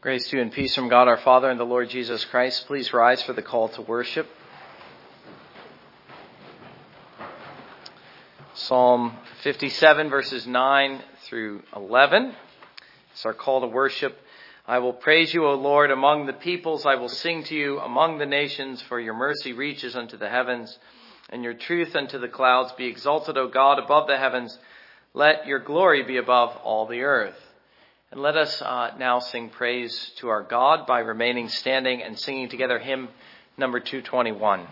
Grace to you and peace from God our Father and the Lord Jesus Christ. Please rise for the call to worship. Psalm 57 verses 9 through 11. It's our call to worship. I will praise you, O Lord, among the peoples. I will sing to you among the nations, for your mercy reaches unto the heavens, and your truth unto the clouds. Be exalted, O God, above the heavens. Let your glory be above all the earth. And let us uh, now sing praise to our God by remaining standing and singing together hymn number 221.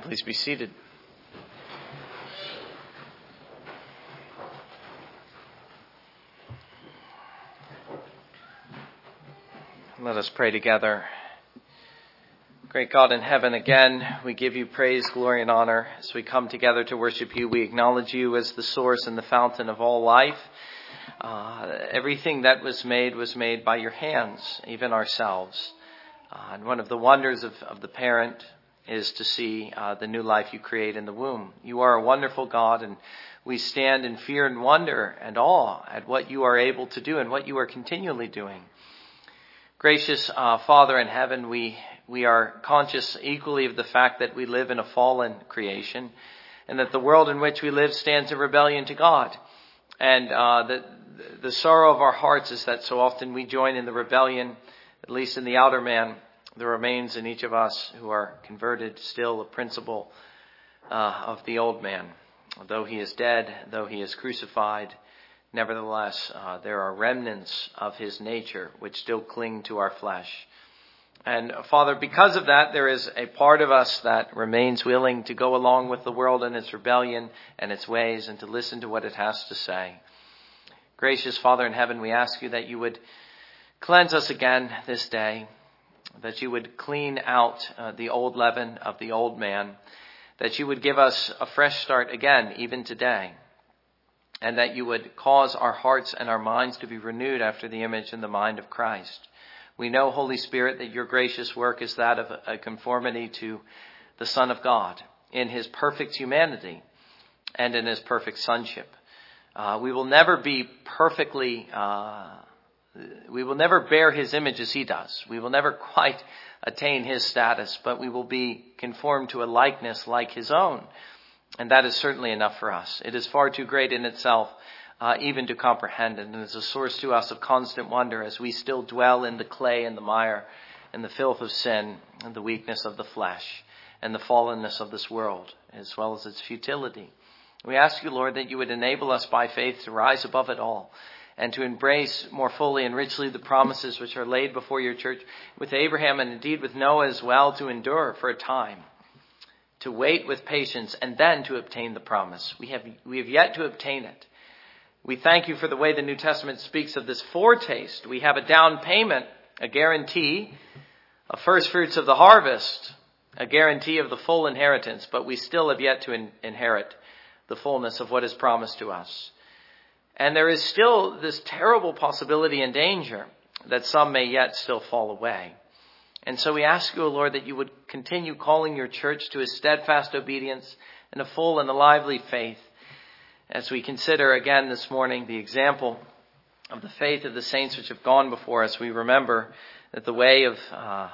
Please be seated. Let us pray together. Great God in heaven, again, we give you praise, glory, and honor as we come together to worship you. We acknowledge you as the source and the fountain of all life. Uh, everything that was made was made by your hands, even ourselves. Uh, and one of the wonders of, of the parent is to see uh, the new life you create in the womb. You are a wonderful God, and we stand in fear and wonder and awe at what you are able to do and what you are continually doing. Gracious uh, Father in heaven, we we are conscious equally of the fact that we live in a fallen creation, and that the world in which we live stands in rebellion to God, and uh, the the sorrow of our hearts is that so often we join in the rebellion, at least in the outer man, there remains in each of us who are converted still a principle uh, of the old man. Though he is dead, though he is crucified, nevertheless, uh, there are remnants of his nature which still cling to our flesh. And Father, because of that, there is a part of us that remains willing to go along with the world and its rebellion and its ways and to listen to what it has to say. Gracious Father in heaven, we ask you that you would cleanse us again this day that you would clean out uh, the old leaven of the old man, that you would give us a fresh start again, even today, and that you would cause our hearts and our minds to be renewed after the image and the mind of Christ. We know, Holy Spirit, that your gracious work is that of a conformity to the Son of God in his perfect humanity and in his perfect sonship. Uh, we will never be perfectly uh, we will never bear his image as he does. We will never quite attain his status, but we will be conformed to a likeness like his own. And that is certainly enough for us. It is far too great in itself, uh, even to comprehend, and is a source to us of constant wonder as we still dwell in the clay and the mire and the filth of sin and the weakness of the flesh and the fallenness of this world, as well as its futility. We ask you, Lord, that you would enable us by faith to rise above it all and to embrace more fully and richly the promises which are laid before your church with Abraham and indeed with Noah as well to endure for a time, to wait with patience and then to obtain the promise. We have, we have yet to obtain it. We thank you for the way the New Testament speaks of this foretaste. We have a down payment, a guarantee, a first fruits of the harvest, a guarantee of the full inheritance, but we still have yet to in- inherit the fullness of what is promised to us. And there is still this terrible possibility and danger that some may yet still fall away. And so we ask you, O Lord, that you would continue calling your church to a steadfast obedience and a full and a lively faith as we consider again this morning the example of the faith of the saints which have gone before us. We remember that the way of, uh,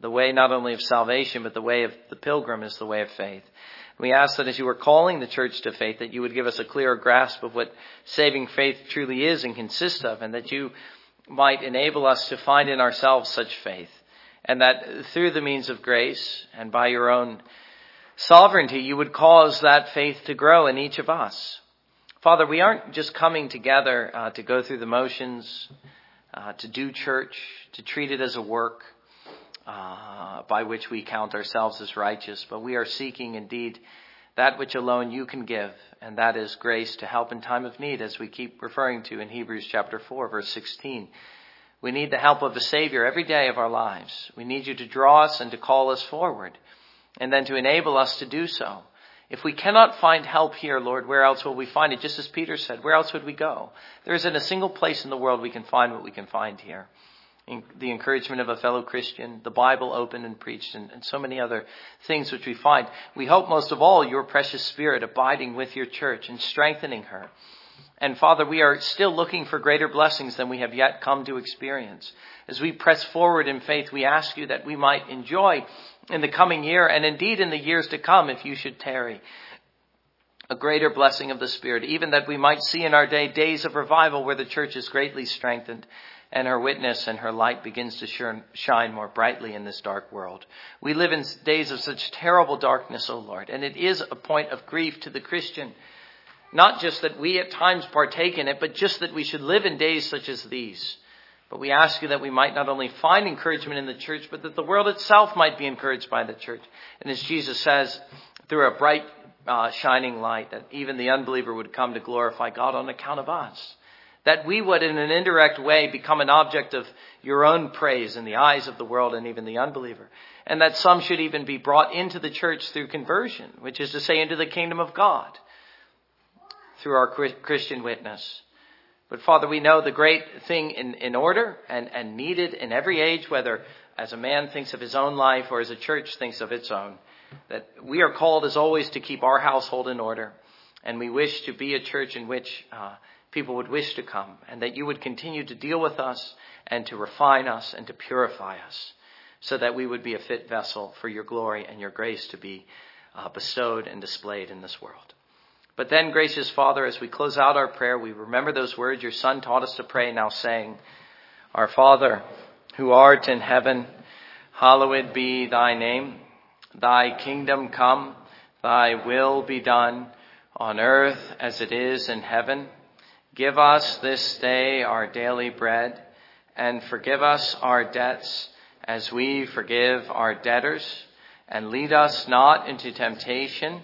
the way not only of salvation, but the way of the pilgrim is the way of faith. We ask that as you are calling the church to faith, that you would give us a clearer grasp of what saving faith truly is and consists of, and that you might enable us to find in ourselves such faith, and that through the means of grace and by your own sovereignty, you would cause that faith to grow in each of us. Father, we aren't just coming together uh, to go through the motions, uh, to do church, to treat it as a work uh, by which we count ourselves as righteous, but we are seeking indeed that which alone you can give, and that is grace to help in time of need, as we keep referring to in Hebrews chapter 4, verse 16. We need the help of the Savior every day of our lives. We need you to draw us and to call us forward, and then to enable us to do so. If we cannot find help here, Lord, where else will we find it? Just as Peter said, where else would we go? There isn't a single place in the world we can find what we can find here the encouragement of a fellow Christian, the Bible opened and preached, and, and, so many other things which we find. We hope most of all your precious Spirit abiding with your church and strengthening her. And Father, we are still looking for greater blessings than we have yet come to experience. As we press forward in faith, we ask you that we might enjoy in the coming year and indeed in the years to come if you should tarry a greater blessing of the Spirit, even that we might see in our day days of revival where the church is greatly strengthened and her witness and her light begins to shine more brightly in this dark world. We live in days of such terrible darkness, O oh Lord, and it is a point of grief to the Christian. Not just that we at times partake in it, but just that we should live in days such as these. But we ask you that we might not only find encouragement in the church, but that the world itself might be encouraged by the church. And as Jesus says, through a bright, uh, shining light, that even the unbeliever would come to glorify God on account of us that we would in an indirect way become an object of your own praise in the eyes of the world and even the unbeliever. And that some should even be brought into the church through conversion, which is to say into the kingdom of God through our Christian witness. But Father, we know the great thing in, in order and, and needed in every age, whether as a man thinks of his own life or as a church thinks of its own, that we are called as always to keep our household in order. And we wish to be a church in which uh, people would wish to come, and that you would continue to deal with us and to refine us and to purify us, so that we would be a fit vessel for your glory and your grace to be uh, bestowed and displayed in this world. But then, gracious Father, as we close out our prayer, we remember those words your Son taught us to pray, now saying, Our Father, who art in heaven, hallowed be thy name. Thy kingdom come, thy will be done, on earth as it is in heaven. Give us this day our daily bread, and forgive us our debts as we forgive our debtors. And lead us not into temptation,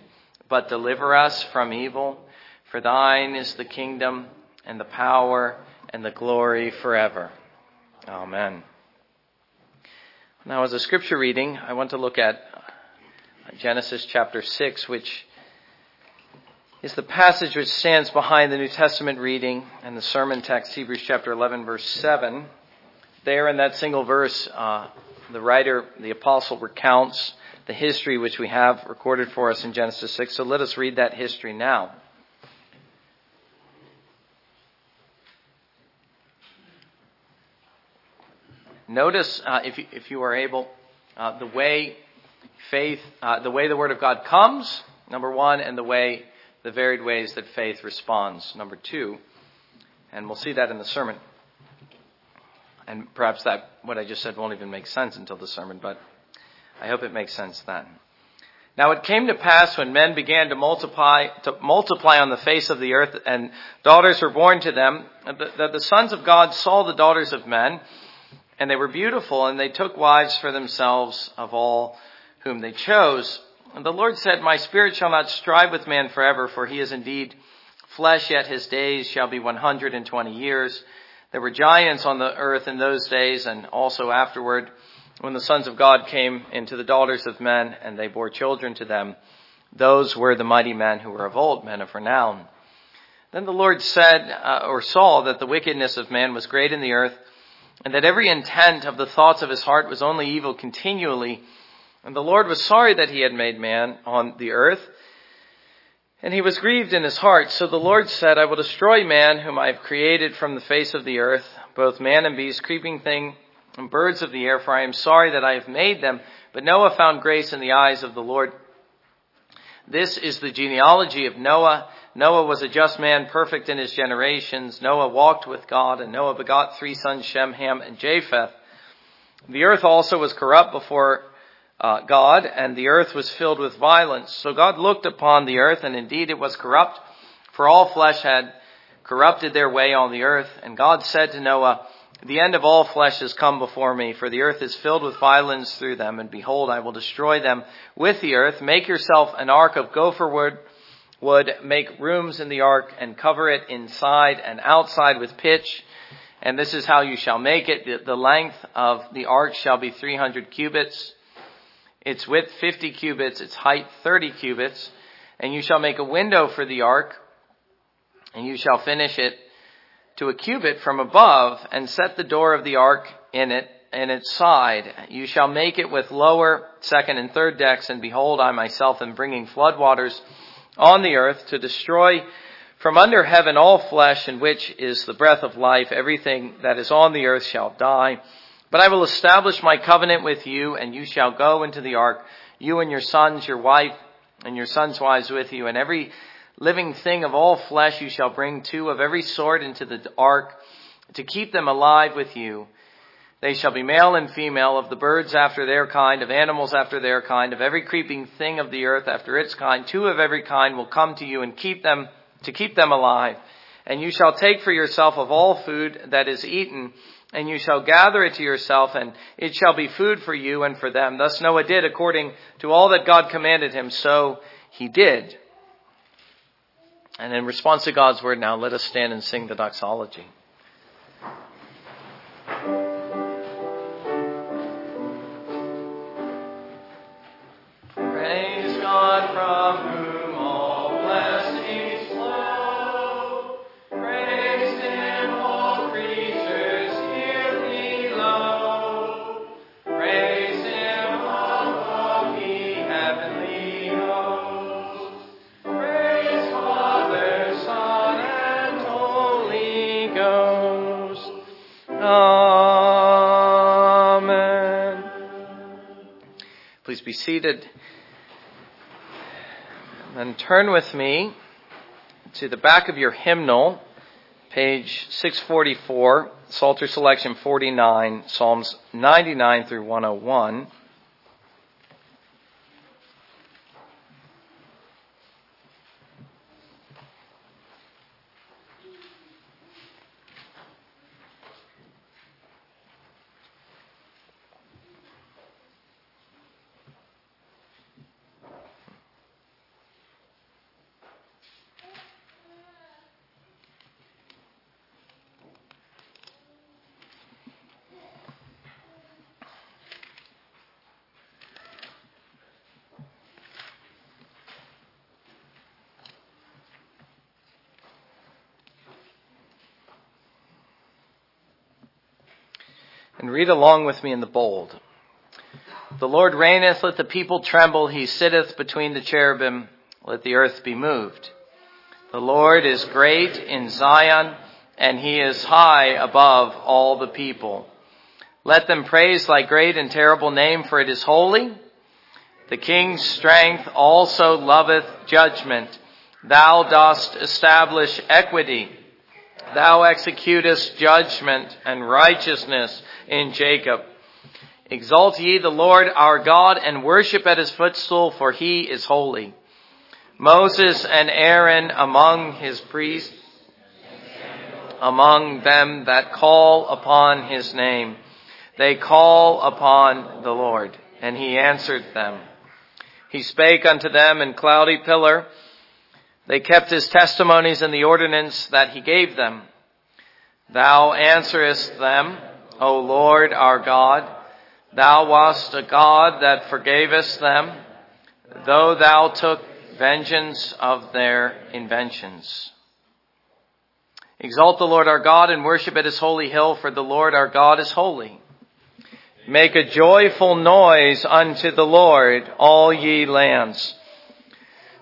but deliver us from evil. For thine is the kingdom, and the power, and the glory forever. Amen. Now, as a scripture reading, I want to look at Genesis chapter 6, which is the passage which stands behind the New Testament reading and the sermon text, Hebrews chapter 11, verse 7. There in that single verse, uh, the writer, the apostle, recounts the history which we have recorded for us in Genesis 6. So let us read that history now. Notice, uh, if, you, if you are able, uh, the way faith, uh, the way the Word of God comes, number one, and the way the varied ways that faith responds. Number two, and we'll see that in the sermon. And perhaps that, what I just said won't even make sense until the sermon, but I hope it makes sense then. Now it came to pass when men began to multiply, to multiply on the face of the earth and daughters were born to them, that the sons of God saw the daughters of men, and they were beautiful, and they took wives for themselves of all whom they chose. And the Lord said, My spirit shall not strive with man forever, for he is indeed flesh, yet his days shall be 120 years. There were giants on the earth in those days, and also afterward, when the sons of God came into the daughters of men, and they bore children to them. Those were the mighty men who were of old, men of renown. Then the Lord said, uh, or saw that the wickedness of man was great in the earth, and that every intent of the thoughts of his heart was only evil continually. And the Lord was sorry that he had made man on the earth, and he was grieved in his heart. So the Lord said, I will destroy man whom I have created from the face of the earth, both man and beast, creeping thing, and birds of the air, for I am sorry that I have made them. But Noah found grace in the eyes of the Lord. This is the genealogy of Noah. Noah was a just man, perfect in his generations. Noah walked with God, and Noah begot three sons, Shem, Ham, and Japheth. The earth also was corrupt before uh, God, and the earth was filled with violence. So God looked upon the earth, and indeed it was corrupt, for all flesh had corrupted their way on the earth. And God said to Noah, the end of all flesh has come before me, for the earth is filled with violence through them, and behold, I will destroy them with the earth. Make yourself an ark of gopher wood, wood, make rooms in the ark, and cover it inside and outside with pitch. And this is how you shall make it. The length of the ark shall be 300 cubits, its width 50 cubits, its height 30 cubits. And you shall make a window for the ark, and you shall finish it to a cubit from above and set the door of the ark in it in its side. You shall make it with lower, second, and third decks, and behold, I myself am bringing floodwaters on the earth to destroy from under heaven all flesh in which is the breath of life. Everything that is on the earth shall die. But I will establish my covenant with you, and you shall go into the ark, you and your sons, your wife, and your sons' wives with you, and every living thing of all flesh you shall bring two of every sort into the ark to keep them alive with you. They shall be male and female of the birds after their kind, of animals after their kind, of every creeping thing of the earth after its kind. Two of every kind will come to you and keep them, to keep them alive. And you shall take for yourself of all food that is eaten, and you shall gather it to yourself, and it shall be food for you and for them. Thus Noah did according to all that God commanded him, so he did. And in response to God's word now, let us stand and sing the doxology. Be seated and turn with me to the back of your hymnal, page 644, Psalter selection 49, Psalms 99 through 101. Read along with me in the bold. The Lord reigneth, let the people tremble. He sitteth between the cherubim, let the earth be moved. The Lord is great in Zion, and he is high above all the people. Let them praise thy great and terrible name, for it is holy. The king's strength also loveth judgment. Thou dost establish equity. Thou executest judgment and righteousness in Jacob. Exalt ye the Lord our God and worship at his footstool, for he is holy. Moses and Aaron among his priests, among them that call upon his name. They call upon the Lord, and he answered them. He spake unto them in cloudy pillar. They kept his testimonies and the ordinance that he gave them. Thou answerest them, O Lord our God. Thou wast a God that forgavest them, though thou took vengeance of their inventions. Exalt the Lord our God and worship at his holy hill, for the Lord our God is holy. Make a joyful noise unto the Lord, all ye lands.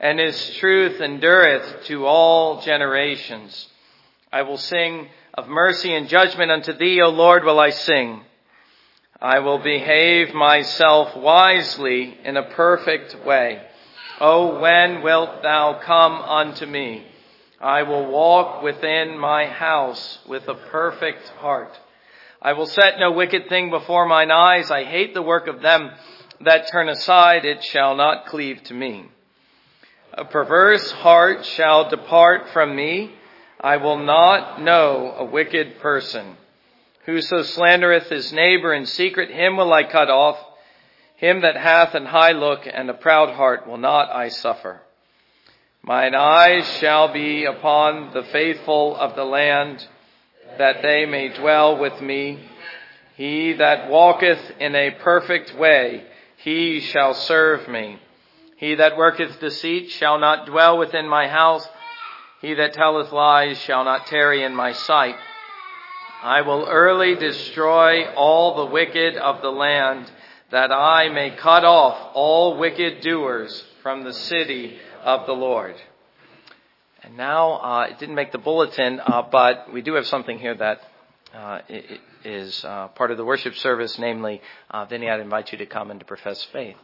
and his truth endureth to all generations. I will sing of mercy and judgment unto thee, O Lord, will I sing. I will behave myself wisely in a perfect way. O when wilt thou come unto me? I will walk within my house with a perfect heart. I will set no wicked thing before mine eyes. I hate the work of them that turn aside. It shall not cleave to me. A perverse heart shall depart from me. I will not know a wicked person. Whoso slandereth his neighbor in secret, him will I cut off. Him that hath an high look and a proud heart will not I suffer. Mine eyes shall be upon the faithful of the land that they may dwell with me. He that walketh in a perfect way, he shall serve me. He that worketh deceit shall not dwell within my house. He that telleth lies shall not tarry in my sight. I will early destroy all the wicked of the land, that I may cut off all wicked doers from the city of the Lord. And now, uh, it didn't make the bulletin, uh, but we do have something here that uh, is uh, part of the worship service, namely, uh, Vinny, I'd invite you to come and to profess faith.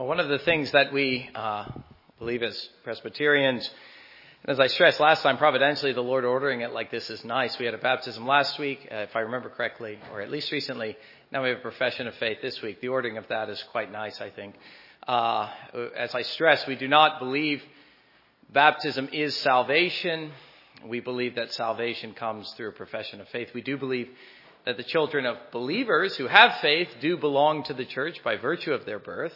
Well, one of the things that we uh, believe as Presbyterians as I stressed last time, providentially, the Lord ordering it like this is nice. We had a baptism last week, uh, if I remember correctly, or at least recently. Now we have a profession of faith this week. The ordering of that is quite nice, I think. Uh, as I stress, we do not believe baptism is salvation. We believe that salvation comes through a profession of faith. We do believe that the children of believers who have faith do belong to the church by virtue of their birth.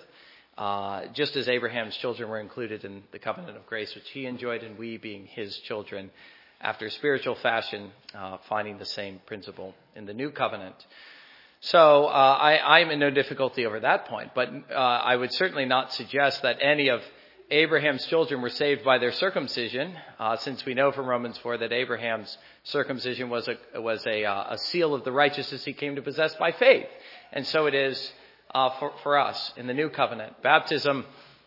Uh, just as Abraham's children were included in the covenant of grace, which he enjoyed, and we, being his children, after spiritual fashion, uh, finding the same principle in the new covenant. So uh, I, am in no difficulty over that point, but uh, I would certainly not suggest that any of Abraham's children were saved by their circumcision, uh, since we know from Romans 4 that Abraham's circumcision was a was a, a seal of the righteousness he came to possess by faith, and so it is uh, for, for us in the new covenant. Baptism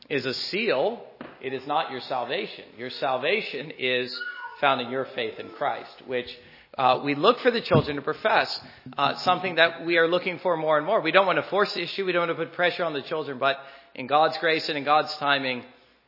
is a seal. It is not your salvation. Your salvation is found in your faith in Christ, which uh, we look for the children to profess uh, something that we are looking for more and more. We don't want to force the issue. We don't want to put pressure on the children, but in God's grace and in God's timing,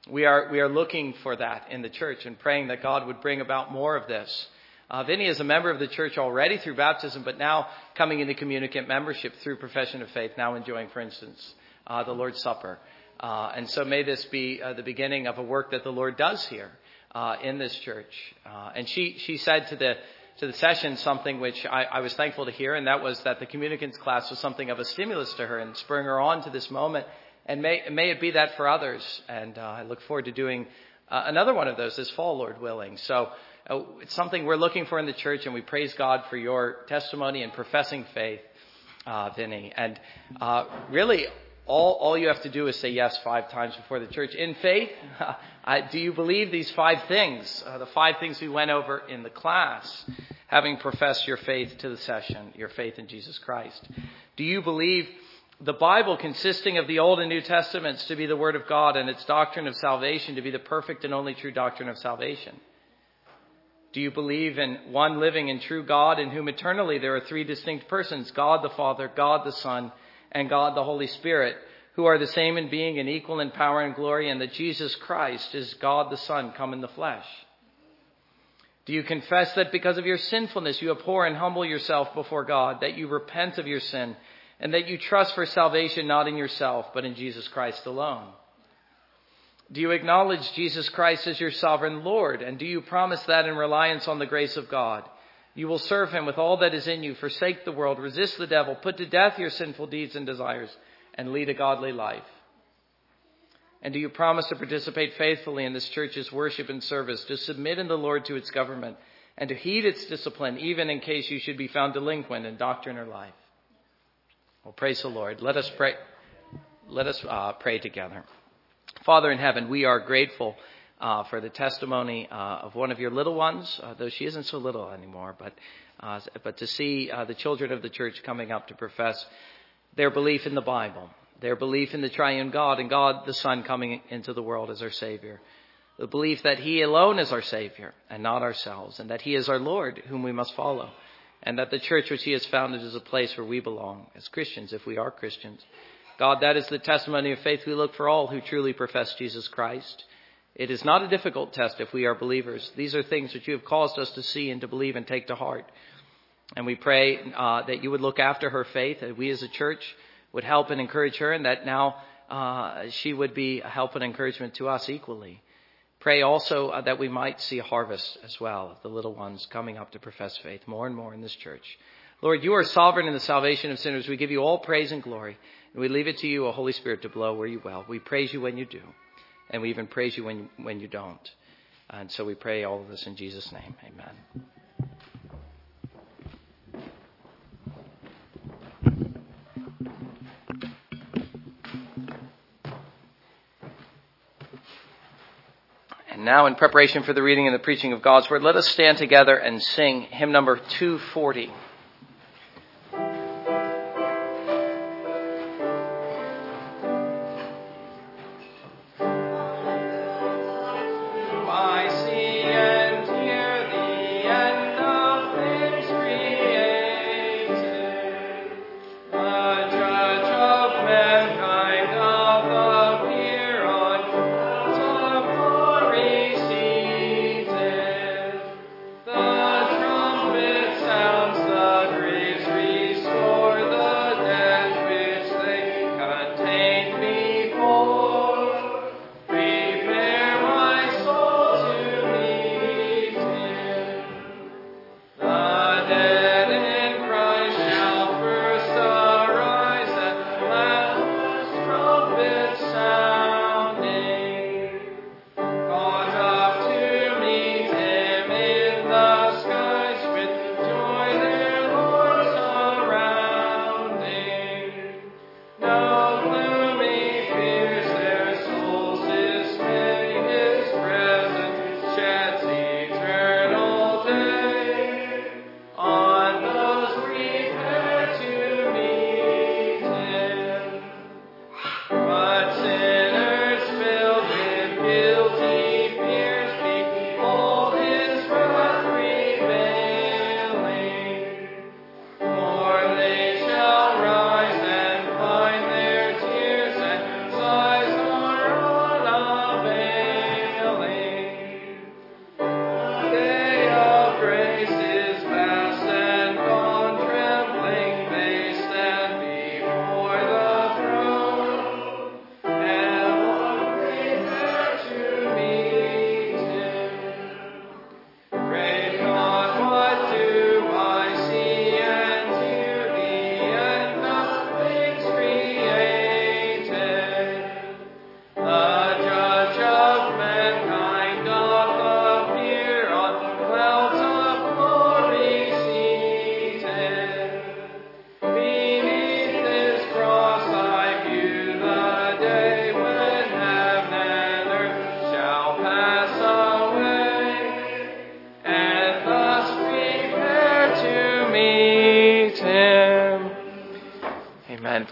we are, we are looking for that in the church and praying that God would bring about more of this. Uh, Vinny is a member of the church already through baptism, but now coming into communicant membership through profession of faith, now enjoying, for instance, uh, the Lord's Supper. Uh, and so may this be uh, the beginning of a work that the Lord does here uh, in this church. Uh, and she, she said to the, to the session something which I, I, was thankful to hear, and that was that the communicants class was something of a stimulus to her and spurring her on to this moment. And may, may it be that for others. And I look forward to doing another one of those this fall, Lord willing. So it's something we're looking for in the church, and we praise God for your testimony and professing faith. uh, Vinny. And uh, really, all, all you have to do is say yes five times before the church. In faith, uh, do you believe these five things? Uh, the five things we went over in the class, having professed your faith to the session, your faith in Jesus Christ. Do you believe the Bible, consisting of the Old and New Testaments, to be the Word of God and its doctrine of salvation to be the perfect and only true doctrine of salvation? Do you believe in one living and true God in whom eternally there are three distinct persons God the Father, God the Son, and God the Holy Spirit, who are the same in being and equal in power and glory, and that Jesus Christ is God the Son come in the flesh? Do you confess that because of your sinfulness you abhor and humble yourself before God, that you repent of your sin, and that you trust for salvation not in yourself, but in Jesus Christ alone? Do you acknowledge Jesus Christ as your sovereign Lord? And do you promise that in reliance on the grace of God? You will serve him with all that is in you, forsake the world, resist the devil, put to death your sinful deeds and desires, and lead a godly life. And do you promise to participate faithfully in this church's worship and service, to submit in the Lord to its government, and to heed its discipline, even in case you should be found delinquent in doctrine or life? Well, praise the Lord. Let us pray. Let us uh, pray together. Father in heaven, we are grateful uh, for the testimony uh, of one of your little ones, uh, though she isn't so little anymore, but, uh, but to see uh, the children of the church coming up to profess their belief in the Bible, their belief in the triune God and God the Son coming into the world as our Savior, the belief that He alone is our Savior and not ourselves, and that He is our Lord whom we must follow, and that the church which He has founded is a place where we belong as Christians, if we are Christians. God, that is the testimony of faith we look for all who truly profess Jesus Christ. It is not a difficult test if we are believers. These are things that you have caused us to see and to believe and take to heart. And we pray uh, that you would look after her faith, that we as a church would help and encourage her, and that now uh, she would be a help and encouragement to us equally. Pray also uh, that we might see a harvest as well of the little ones coming up to profess faith more and more in this church. Lord, you are sovereign in the salvation of sinners. We give you all praise and glory. And we leave it to you, O Holy Spirit, to blow where you will. We praise you when you do. And we even praise you when, when you don't. And so we pray all of this in Jesus' name. Amen. And now, in preparation for the reading and the preaching of God's Word, let us stand together and sing hymn number 240.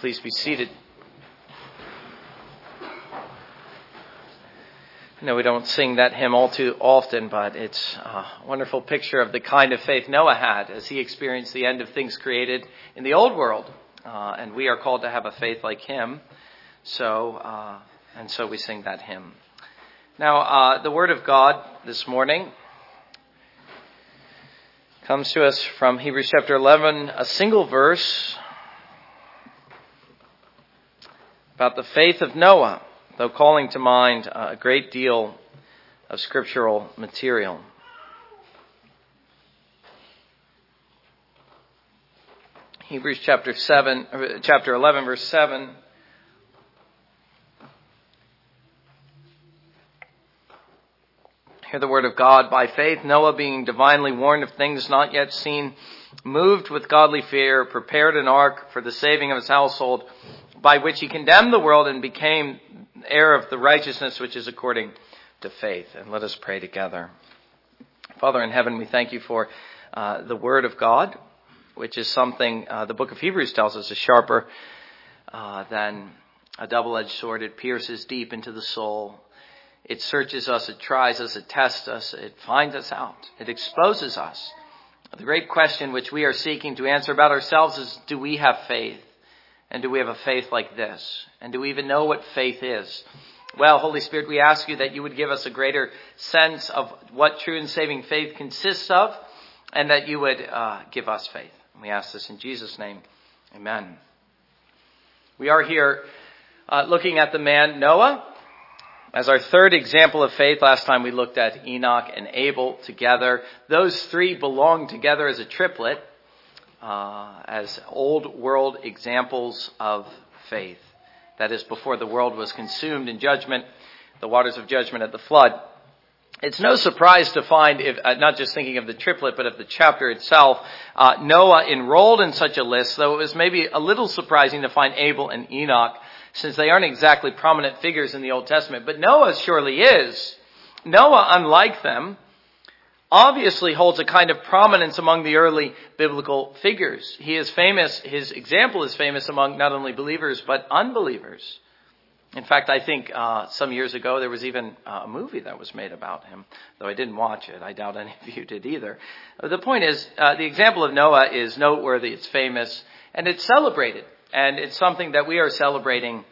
Please be seated. I know we don't sing that hymn all too often, but it's a wonderful picture of the kind of faith Noah had as he experienced the end of things created in the old world. Uh, and we are called to have a faith like him. So, uh, and so we sing that hymn. Now, uh, the Word of God this morning comes to us from Hebrews chapter 11, a single verse about the faith of Noah though calling to mind uh, a great deal of scriptural material. Hebrews chapter 7, uh, chapter 11 verse 7. Hear the word of God. By faith, Noah, being divinely warned of things not yet seen, moved with godly fear, prepared an ark for the saving of his household, by which he condemned the world and became heir of the righteousness which is according to faith. And let us pray together. Father in heaven, we thank you for uh, the Word of God, which is something uh, the book of Hebrews tells us is sharper uh, than a double edged sword. It pierces deep into the soul. It searches us, it tries us, it tests us, it finds us out, it exposes us. The great question which we are seeking to answer about ourselves is do we have faith? And do we have a faith like this? And do we even know what faith is? Well, Holy Spirit, we ask you that you would give us a greater sense of what true and saving faith consists of, and that you would uh, give us faith. And we ask this in Jesus' name. Amen. We are here uh, looking at the man Noah as our third example of faith. Last time we looked at Enoch and Abel together. Those three belong together as a triplet uh, as old world examples of faith. That is, before the world was consumed in judgment, the waters of judgment at the flood. It's no surprise to find, if, uh, not just thinking of the triplet, but of the chapter itself, uh, Noah enrolled in such a list, though it was maybe a little surprising to find Abel and Enoch, since they aren't exactly prominent figures in the Old Testament. But Noah surely is. Noah, unlike them, obviously holds a kind of prominence among the early biblical figures. He is famous, his example is famous among not only believers, but unbelievers. In fact, I think uh, some years ago there was even uh, a movie that was made about him, though I didn't watch it. I doubt any of you did either. The point is, uh, the example of Noah is noteworthy, it's famous, and it's celebrated. And it's something that we are celebrating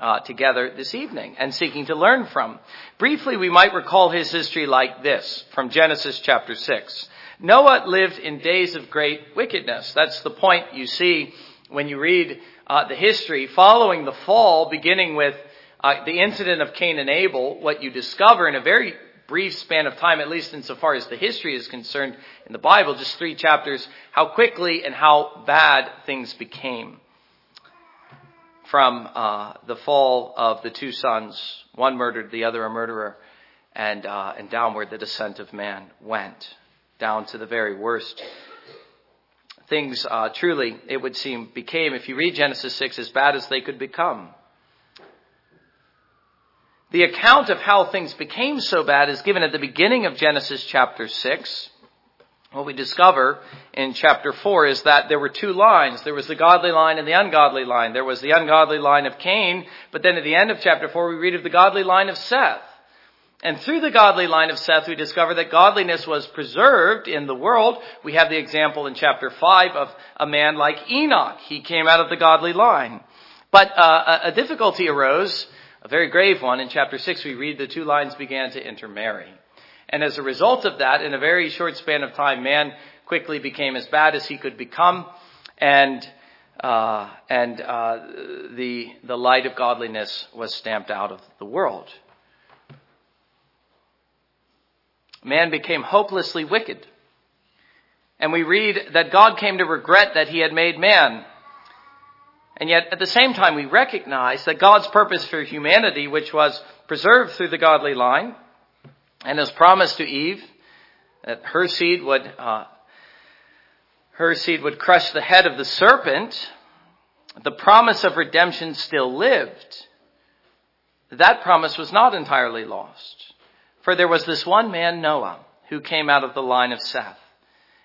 uh, together this evening and seeking to learn from. Briefly, we might recall his history like this from Genesis chapter 6. Noah lived in days of great wickedness. That's the point you see when you read uh, the history following the fall, beginning with uh, the incident of Cain and Abel. What you discover in a very brief span of time, at least insofar as the history is concerned in the Bible, just three chapters, how quickly and how bad things became from uh, the fall of the two sons, one murdered, the other a murderer, and, uh, and downward the descent of man went, down to the very worst. Things uh, truly, it would seem, became, if you read Genesis 6, as bad as they could become. The account of how things became so bad is given at the beginning of Genesis chapter 6 what we discover in chapter 4 is that there were two lines. There was the godly line and the ungodly line. There was the ungodly line of Cain, but then at the end of chapter 4 we read of the godly line of Seth. And through the godly line of Seth, we discover that godliness was preserved in the world. We have the example in chapter 5 of a man like Enoch. He came out of the godly line. But uh, a difficulty arose, a very grave one. In chapter 6, we read the two lines began to intermarry. And as a result of that, in a very short span of time, man quickly became as bad as he could become, and uh, and uh, the the light of godliness was stamped out of the world. Man became hopelessly wicked. And we read that God came to regret that he had made man. And yet, at the same time, we recognize that God's purpose for humanity, which was preserved through the godly line, and as promised to Eve, that her seed would, uh, her seed would crush the head of the serpent, the promise of redemption still lived. That promise was not entirely lost. For there was this one man, Noah, who came out of the line of Seth.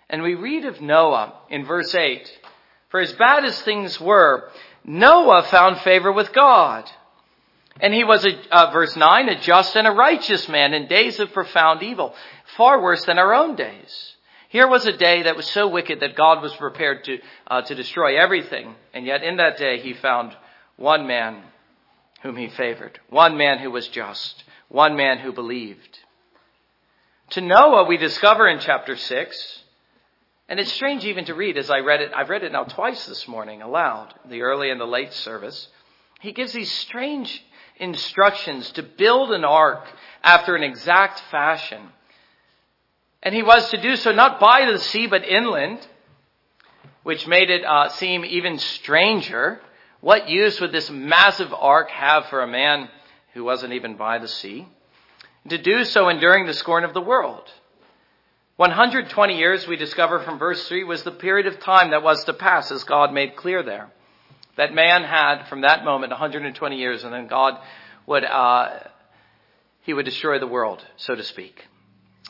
And we read of Noah in verse 8. For as bad as things were, Noah found favor with God. And he was, a, uh, verse 9, a just and a righteous man in days of profound evil, far worse than our own days. Here was a day that was so wicked that God was prepared to, uh, to destroy everything. And yet in that day he found one man whom he favored, one man who was just, one man who believed. To Noah, we discover in chapter 6, and it's strange even to read as I read it. I've read it now twice this morning aloud, the early and the late service. He gives these strange instructions to build an ark after an exact fashion. And he was to do so not by the sea, but inland, which made it uh, seem even stranger. What use would this massive ark have for a man who wasn't even by the sea? To do so enduring the scorn of the world. 120 years, we discover from verse 3, was the period of time that was to pass, as God made clear there. That man had, from that moment, 120 years, and then God would, uh, he would destroy the world, so to speak.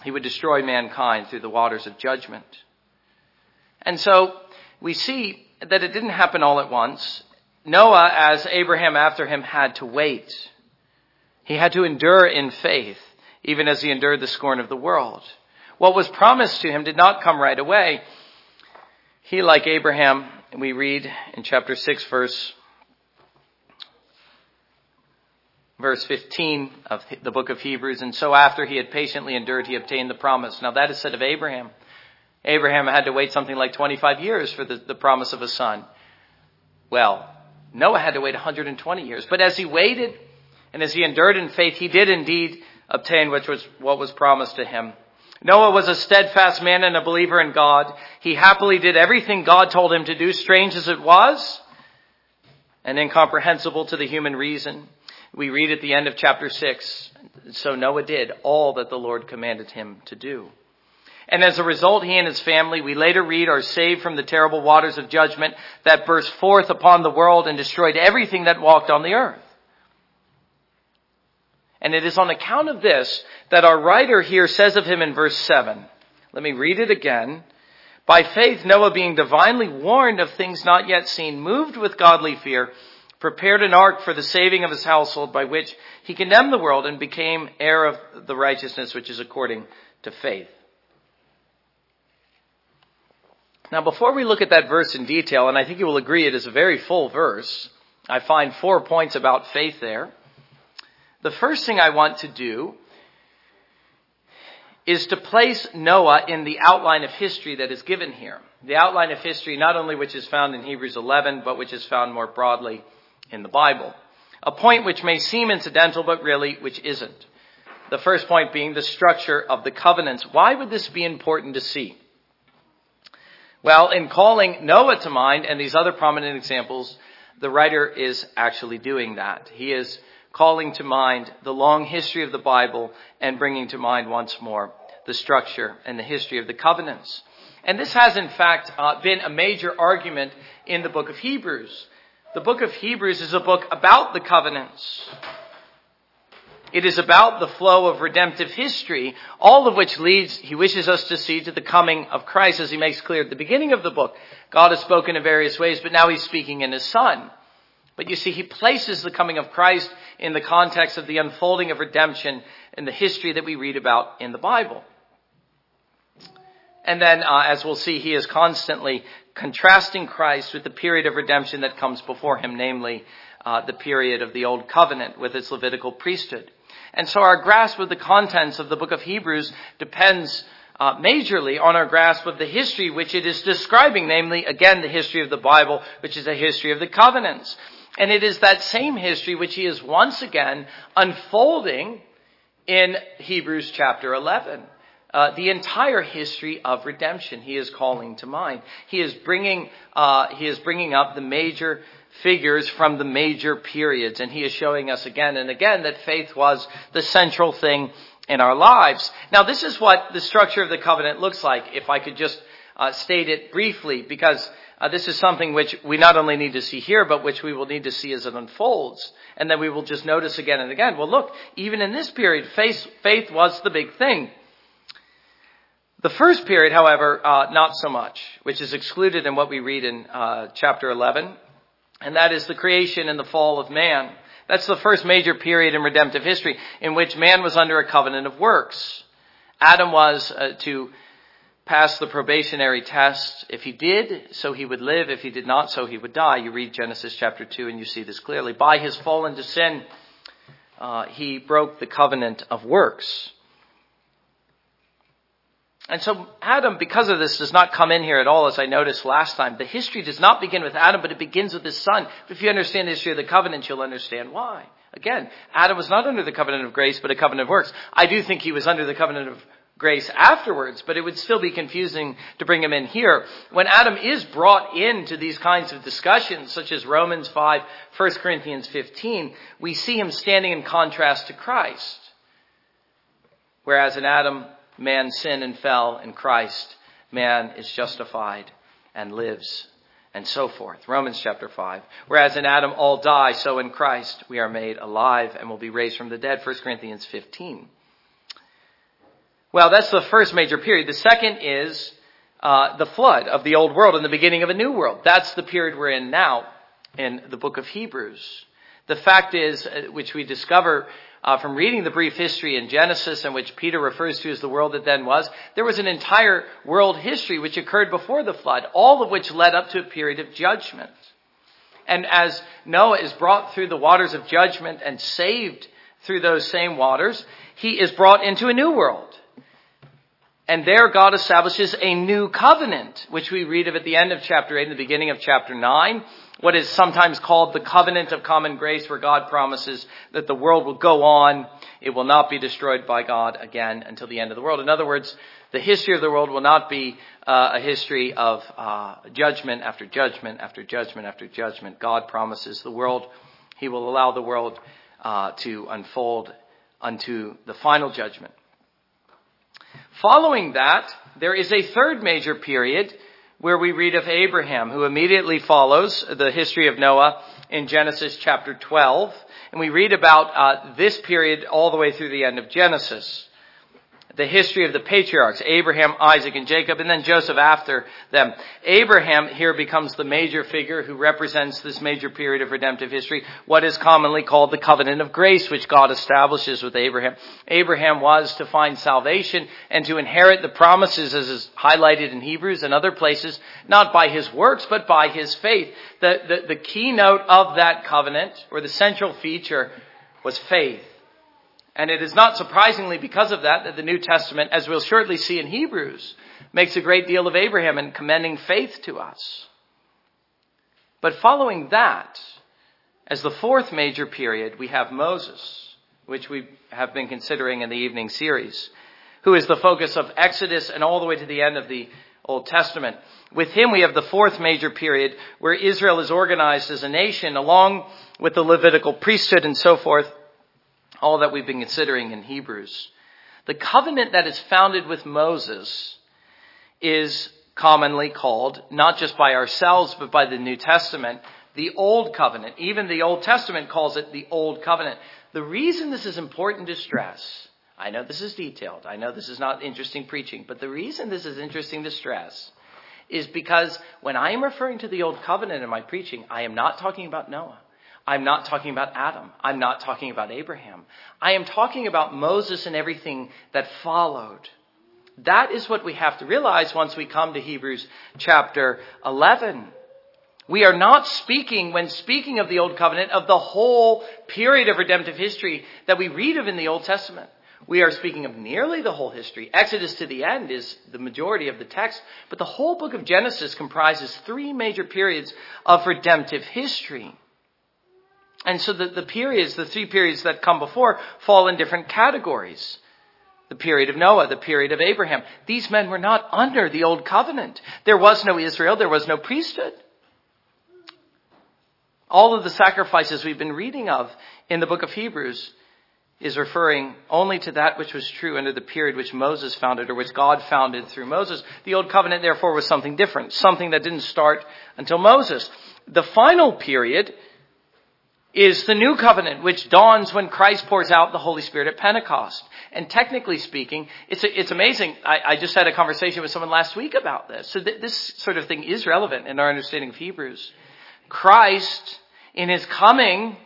He would destroy mankind through the waters of judgment. And so we see that it didn't happen all at once. Noah, as Abraham after him, had to wait. He had to endure in faith, even as he endured the scorn of the world. What was promised to him did not come right away. He, like Abraham, we read in chapter 6, verse verse 15 of the book of Hebrews. And so after he had patiently endured, he obtained the promise. Now that is said of Abraham. Abraham had to wait something like 25 years for the, the promise of a son. Well, Noah had to wait 120 years. But as he waited and as he endured in faith, he did indeed obtain which was what was promised to him. Noah was a steadfast man and a believer in God. He happily did everything God told him to do, strange as it was, and incomprehensible to the human reason. We read at the end of chapter 6, so Noah did all that the Lord commanded him to do. And as a result, he and his family, we later read, are saved from the terrible waters of judgment that burst forth upon the world and destroyed everything that walked on the earth. And it is on account of this that our writer here says of him in verse 7. Let me read it again. By faith, Noah being divinely warned of things not yet seen, moved with godly fear, prepared an ark for the saving of his household by which he condemned the world and became heir of the righteousness which is according to faith. Now, before we look at that verse in detail, and I think you will agree it is a very full verse, I find four points about faith there. The first thing I want to do is to place Noah in the outline of history that is given here. The outline of history, not only which is found in Hebrews 11, but which is found more broadly in the Bible. A point which may seem incidental, but really which isn't. The first point being the structure of the covenants. Why would this be important to see? Well, in calling Noah to mind and these other prominent examples, the writer is actually doing that. He is calling to mind the long history of the Bible and bringing to mind once more the structure and the history of the covenants. And this has in fact uh, been a major argument in the book of Hebrews. The book of Hebrews is a book about the covenants. It is about the flow of redemptive history, all of which leads, he wishes us to see to the coming of Christ as he makes clear at the beginning of the book. God has spoken in various ways, but now he's speaking in his son. But you see, he places the coming of Christ in the context of the unfolding of redemption in the history that we read about in the Bible. And then, uh, as we'll see, he is constantly contrasting Christ with the period of redemption that comes before him, namely uh, the period of the Old Covenant with its Levitical priesthood. And so our grasp of the contents of the book of Hebrews depends uh, majorly on our grasp of the history which it is describing, namely, again, the history of the Bible, which is a history of the covenants. And it is that same history which he is once again unfolding in Hebrews chapter 11 uh, the entire history of redemption he is calling to mind. He is bringing, uh, he is bringing up the major figures from the major periods, and he is showing us again and again that faith was the central thing in our lives. Now, this is what the structure of the covenant looks like. If I could just uh, state it briefly, because uh, this is something which we not only need to see here, but which we will need to see as it unfolds. And then we will just notice again and again. Well, look, even in this period, faith, faith was the big thing. The first period, however, uh, not so much, which is excluded in what we read in uh, chapter 11. And that is the creation and the fall of man. That's the first major period in redemptive history in which man was under a covenant of works. Adam was uh, to pass the probationary test. If he did, so he would live. If he did not, so he would die. You read Genesis chapter 2 and you see this clearly. By his fall into sin, uh, he broke the covenant of works. And so Adam, because of this, does not come in here at all, as I noticed last time. The history does not begin with Adam, but it begins with his son. But if you understand the history of the covenant, you'll understand why. Again, Adam was not under the covenant of grace, but a covenant of works. I do think he was under the covenant of grace afterwards, but it would still be confusing to bring him in here. When Adam is brought into these kinds of discussions, such as Romans 5, 1 Corinthians 15, we see him standing in contrast to Christ. Whereas in Adam, man sinned and fell in Christ, man is justified and lives and so forth. Romans chapter 5. Whereas in Adam all die, so in Christ we are made alive and will be raised from the dead. 1 Corinthians 15. Well, that's the first major period. The second is uh, the flood of the old world and the beginning of a new world. That's the period we're in now in the book of Hebrews. The fact is, uh, which we discover uh, from reading the brief history in Genesis, in which Peter refers to as the world that then was, there was an entire world history which occurred before the flood, all of which led up to a period of judgment. And as Noah is brought through the waters of judgment and saved through those same waters, he is brought into a new world. And there God establishes a new covenant, which we read of at the end of chapter 8 and the beginning of chapter 9 what is sometimes called the covenant of common grace, where God promises that the world will go on. It will not be destroyed by God again until the end of the world. In other words, the history of the world will not be uh, a history of uh, judgment after judgment after judgment after judgment. God promises the world, He will allow the world uh, to unfold unto the final judgment. Following that, there is a third major period where we read of Abraham, who immediately follows the history of Noah in Genesis chapter 12. And we read about uh, this period all the way through the end of Genesis the history of the patriarchs, Abraham, Isaac, and Jacob, and then Joseph after them. Abraham here becomes the major figure who represents this major period of redemptive history, what is commonly called the covenant of grace, which God establishes with Abraham. Abraham was to find salvation and to inherit the promises as is highlighted in Hebrews and other places, not by his works, but by his faith. The, the, the keynote of that covenant, or the central feature, was faith. And it is not surprisingly because of that that the New Testament, as we'll shortly see in Hebrews, makes a great deal of Abraham and commending faith to us. But following that, as the fourth major period, we have Moses, which we have been considering in the evening series, who is the focus of Exodus and all the way to the end of the Old Testament. With him, we have the fourth major period where Israel is organized as a nation along with the Levitical priesthood and so forth all that we've been considering in Hebrews. The covenant that is founded with Moses is commonly called, not just by ourselves, but by the New Testament, the Old Covenant. Even the Old Testament calls it the Old Covenant. The reason this is important to stress, I know this is detailed, I know this is not interesting preaching, but the reason this is interesting to stress is because when I am referring to the Old Covenant in my preaching, I am not talking about Noah. I'm not talking about Adam. I'm not talking about Abraham. I am talking about Moses and everything that followed. That is what we have to realize once we come to Hebrews chapter 11. We are not speaking, when speaking of the Old Covenant, of the whole period of redemptive history that we read of in the Old Testament. We are speaking of nearly the whole history. Exodus to the end is the majority of the text, but the whole book of Genesis comprises three major periods of redemptive history. And so the, the periods, the three periods that come before, fall in different categories. The period of Noah, the period of Abraham. These men were not under the old covenant. There was no Israel, there was no priesthood. All of the sacrifices we've been reading of in the book of Hebrews is referring only to that which was true under the period which Moses founded or which God founded through Moses. The old covenant therefore was something different, something that didn't start until Moses. The final period is the new covenant, which dawns when Christ pours out the Holy Spirit at Pentecost. And technically speaking, it's, it's amazing. I, I just had a conversation with someone last week about this. So th- this sort of thing is relevant in our understanding of Hebrews. Christ, in his coming,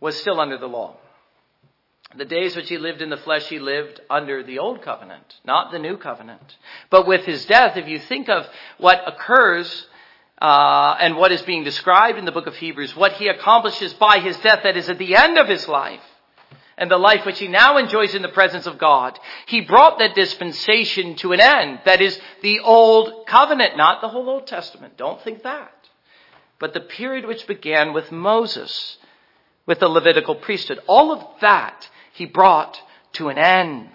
was still under the law. The days which he lived in the flesh, he lived under the old covenant, not the new covenant. But with his death, if you think of what occurs uh, and what is being described in the book of Hebrews, what he accomplishes by his death, that is at the end of his life, and the life which he now enjoys in the presence of God, he brought that dispensation to an end. That is the old covenant, not the whole Old Testament. Don't think that. But the period which began with Moses, with the Levitical priesthood. All of that he brought to an end.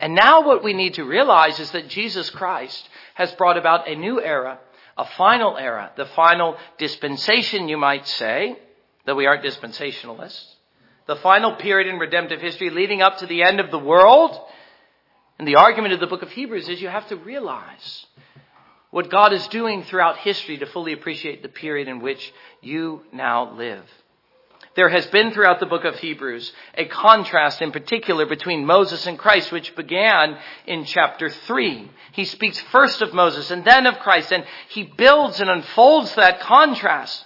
And now what we need to realize is that Jesus Christ has brought about a new era, a final era, the final dispensation, you might say, though we aren't dispensationalists the final period in redemptive history leading up to the end of the world. And the argument of the book of Hebrews is you have to realize what God is doing throughout history to fully appreciate the period in which you now live. There has been throughout the book of Hebrews a contrast in particular between Moses and Christ, which began in chapter 3. He speaks first of Moses and then of Christ, and he builds and unfolds that contrast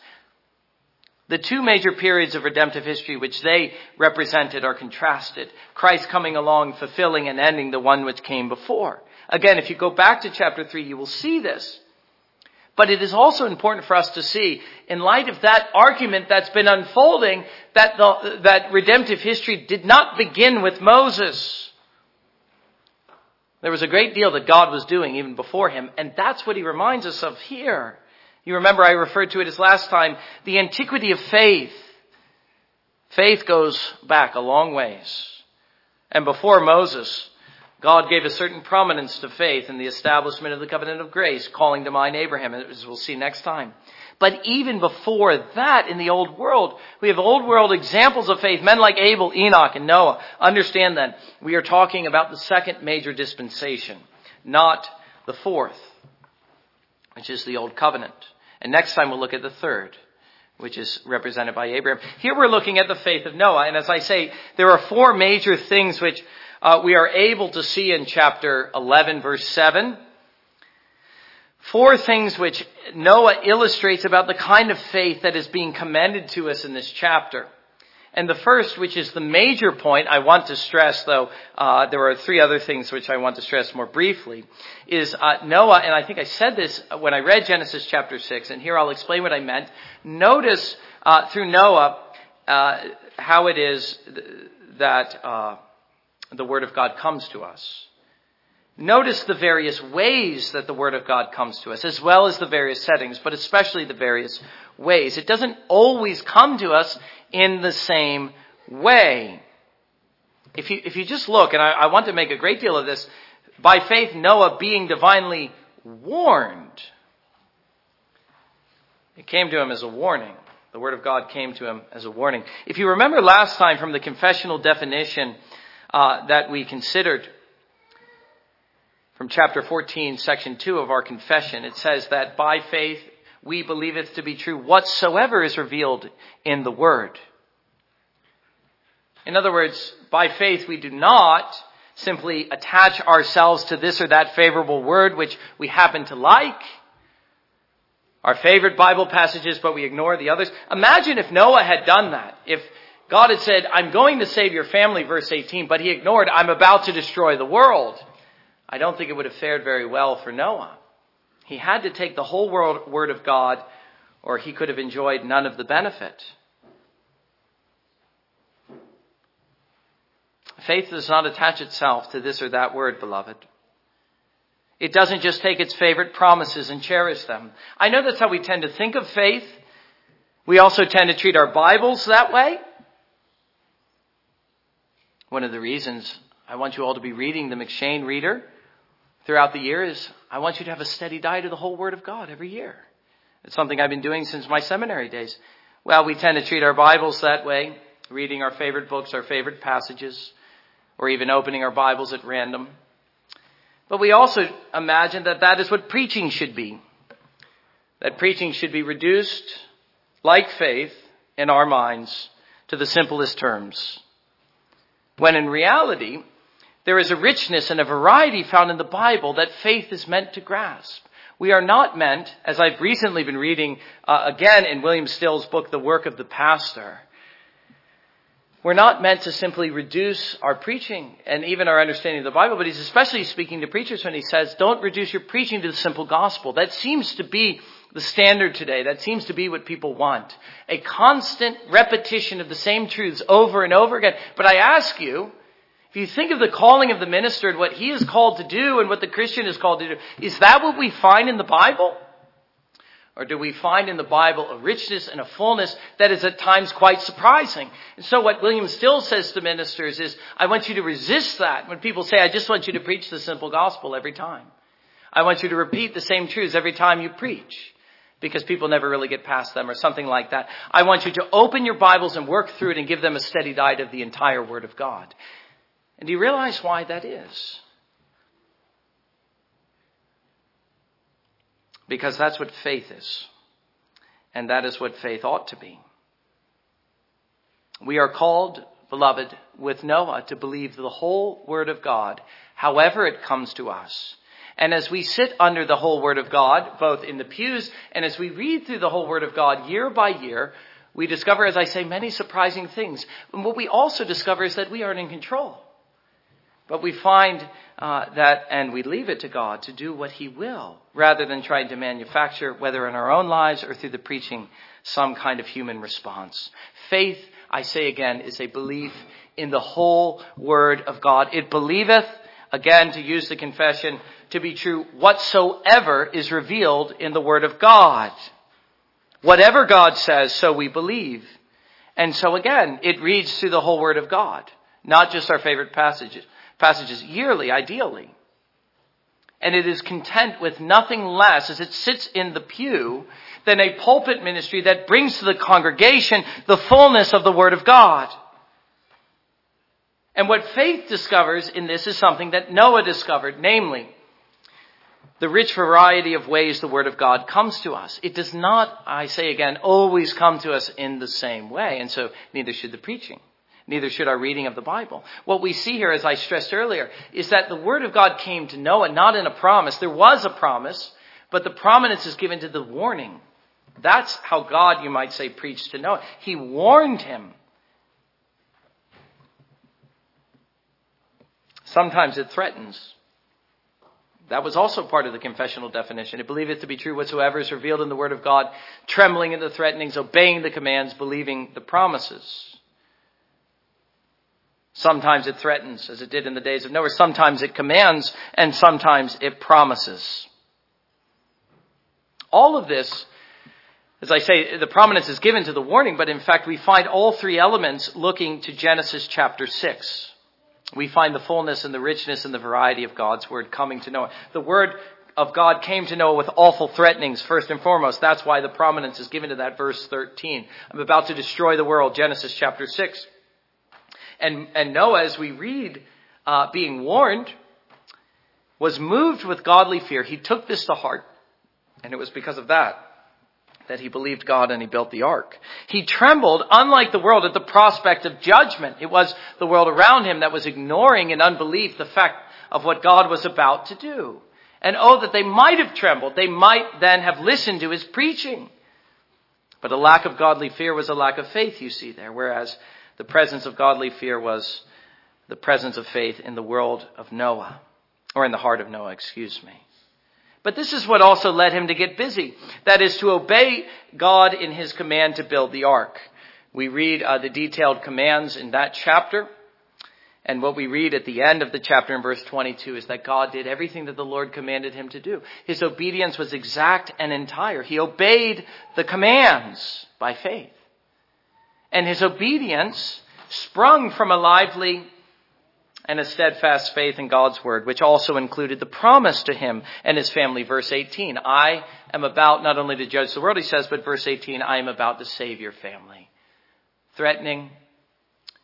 the two major periods of redemptive history which they represented are contrasted. Christ coming along, fulfilling and ending the one which came before. Again, if you go back to chapter 3, you will see this. But it is also important for us to see, in light of that argument that's been unfolding, that, the, that redemptive history did not begin with Moses. There was a great deal that God was doing even before him, and that's what he reminds us of here. You remember I referred to it as last time, the antiquity of faith. Faith goes back a long ways. And before Moses, God gave a certain prominence to faith in the establishment of the covenant of grace, calling to mind Abraham, as we'll see next time. But even before that, in the old world, we have old world examples of faith, men like Abel, Enoch, and Noah. Understand that we are talking about the second major dispensation, not the fourth, which is the old covenant. And next time we'll look at the third, which is represented by Abraham. Here we're looking at the faith of Noah. And as I say, there are four major things which uh, we are able to see in chapter 11, verse 7. Four things which Noah illustrates about the kind of faith that is being commended to us in this chapter. And the first, which is the major point I want to stress, though uh, there are three other things which I want to stress more briefly, is uh, Noah, and I think I said this when I read Genesis chapter 6, and here I'll explain what I meant. Notice uh, through Noah uh, how it is that uh, the Word of God comes to us. Notice the various ways that the Word of God comes to us, as well as the various settings, but especially the various ways. It doesn't always come to us in the same way. If you, if you just look, and I, I want to make a great deal of this, by faith, Noah being divinely warned, it came to him as a warning. The Word of God came to him as a warning. If you remember last time from the confessional definition uh, that we considered, from chapter 14, section 2 of our confession. It says that by faith we believe it to be true whatsoever is revealed in the Word. In other words, by faith we do not simply attach ourselves to this or that favorable word which we happen to like, our favorite Bible passages, but we ignore the others. Imagine if Noah had done that. If God had said, I'm going to save your family, verse 18, but he ignored, I'm about to destroy the world. I don't think it would have fared very well for Noah. He had to take the whole world, word of God, or he could have enjoyed none of the benefit. Faith does not attach itself to this or that word, beloved. It doesn't just take its favorite promises and cherish them. I know that's how we tend to think of faith. We also tend to treat our Bibles that way. One of the reasons I want you all to be reading the M'Cheyne Reader throughout the year is I want you to have a steady diet of the whole Word of God every year. It's something I've been doing since my seminary days. Well, we tend to treat our Bibles that way, reading our favorite books, our favorite passages, or even opening our Bibles at random. But we also imagine that that is what preaching should be. That preaching should be reduced, like faith, in our minds, to the simplest terms. When in reality, there is a richness and a variety found in the Bible that faith is meant to grasp. We are not meant, as I've recently been reading uh, again in William Still's book, The Work of the Pastor, we're not meant to simply reduce our preaching and even our understanding of the Bible, but he's especially speaking to preachers when he says, don't reduce your preaching to the simple gospel. That seems to be the standard today. That seems to be what people want. A constant repetition of the same truths over and over again. But I ask you, if you think of the calling of the minister and what he is called to do and what the Christian is called to do, is that what we find in the Bible? Or do we find in the Bible a richness and a fullness that is at times quite surprising? And so what William Still says to ministers is, I want you to resist that. When people say, I just want you to preach the simple gospel every time. I want you to repeat the same truths every time you preach. Because people never really get past them or something like that. I want you to open your Bibles and work through it and give them a steady diet of the entire Word of God. And do you realize why that is? Because that's what faith is. And that is what faith ought to be. We are called, beloved, with Noah to believe the whole Word of God, however it comes to us. And as we sit under the whole Word of God, both in the pews and as we read through the whole Word of God year by year, we discover, as I say, many surprising things. And what we also discover is that we aren't in control. But we find uh, that, and we leave it to God to do what He will, rather than trying to manufacture, whether in our own lives or through the preaching, some kind of human response. Faith, I say again, is a belief in the whole Word of God. It believeth, again, to use the confession, to be true, whatsoever is revealed in the Word of God. Whatever God says, so we believe. And so again, it reads through the whole Word of God, not just our favorite passages passages yearly, ideally. And it is content with nothing less as it sits in the pew than a pulpit ministry that brings to the congregation the fullness of the Word of God. And what faith discovers in this is something that Noah discovered, namely, the rich variety of ways the Word of God comes to us. It does not, I say again, always come to us in the same way, and so neither should the preaching. Neither should our reading of the Bible. What we see here, as I stressed earlier, is that the Word of God came to Noah not in a promise. There was a promise, but the prominence is given to the warning. That's how God, you might say, preached to Noah. He warned him. Sometimes it threatens. That was also part of the confessional definition. It believeth to be true whatsoever is revealed in the Word of God, trembling in the threatenings, obeying the commands, believing the promises. Sometimes it threatens, as it did in the days of Noah. Sometimes it commands, and sometimes it promises. All of this, as I say, the prominence is given to the warning, but in fact we find all three elements looking to Genesis chapter 6. We find the fullness and the richness and the variety of God's word coming to Noah. The word of God came to Noah with awful threatenings, first and foremost. That's why the prominence is given to that verse 13. I'm about to destroy the world, Genesis chapter 6. And, and Noah, as we read, uh, being warned, was moved with godly fear. He took this to heart. And it was because of that that he believed God and he built the ark. He trembled, unlike the world, at the prospect of judgment. It was the world around him that was ignoring in unbelief the fact of what God was about to do. And oh, that they might have trembled. They might then have listened to his preaching. But a lack of godly fear was a lack of faith, you see there. Whereas the presence of godly fear was the presence of faith in the world of Noah, or in the heart of Noah, excuse me. But this is what also led him to get busy. That is to obey God in his command to build the ark. We read uh, the detailed commands in that chapter. And what we read at the end of the chapter in verse 22 is that God did everything that the Lord commanded him to do. His obedience was exact and entire. He obeyed the commands by faith. And his obedience sprung from a lively and a steadfast faith in God's word, which also included the promise to him and his family. Verse 18, I am about not only to judge the world, he says, but verse 18, I am about to save your family. Threatening,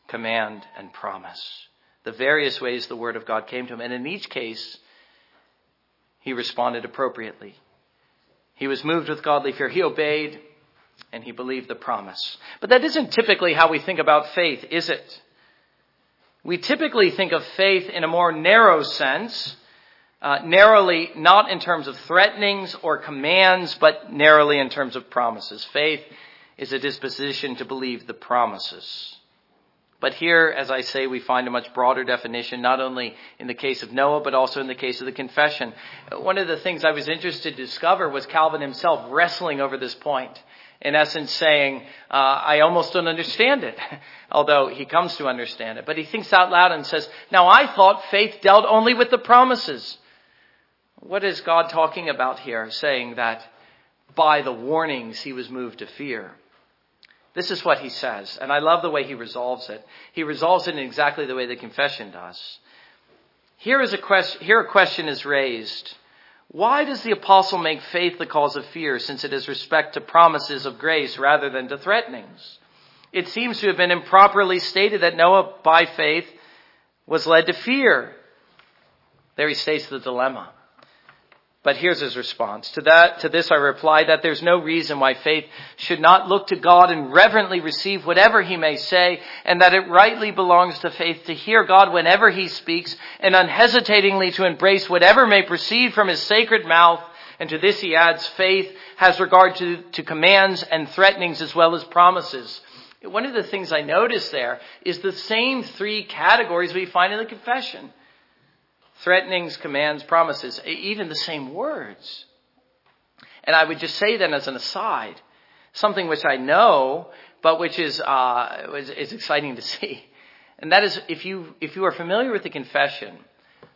command, and promise. The various ways the word of God came to him. And in each case, he responded appropriately. He was moved with godly fear. He obeyed and he believed the promise. But that isn't typically how we think about faith, is it? We typically think of faith in a more narrow sense uh, narrowly, not in terms of threatenings or commands, but narrowly in terms of promises. Faith is a disposition to believe the promises. But here, as I say, we find a much broader definition, not only in the case of Noah, but also in the case of the confession. One of the things I was interested to discover was Calvin himself wrestling over this point. In essence, saying, uh, I almost don't understand it, although he comes to understand it. But he thinks out loud and says, Now I thought faith dealt only with the promises. What is God talking about here, saying that by the warnings he was moved to fear? This is what he says, and I love the way he resolves it. He resolves it in exactly the way the confession does. Here is a question, here a question is raised. Why does the apostle make faith the cause of fear since it is respect to promises of grace rather than to threatenings? It seems to have been improperly stated that Noah by faith was led to fear. There he states the dilemma. But here's his response. To that, to this I reply that there's no reason why faith should not look to God and reverently receive whatever he may say, and that it rightly belongs to faith to hear God whenever he speaks, and unhesitatingly to embrace whatever may proceed from his sacred mouth. And to this he adds, faith has regard to, to commands and threatenings as well as promises. One of the things I notice there is the same three categories we find in the confession threatenings, commands, promises, even the same words. And I would just say then as an aside, something which I know, but which is, uh, is, is exciting to see. And that is if you, if you are familiar with the confession,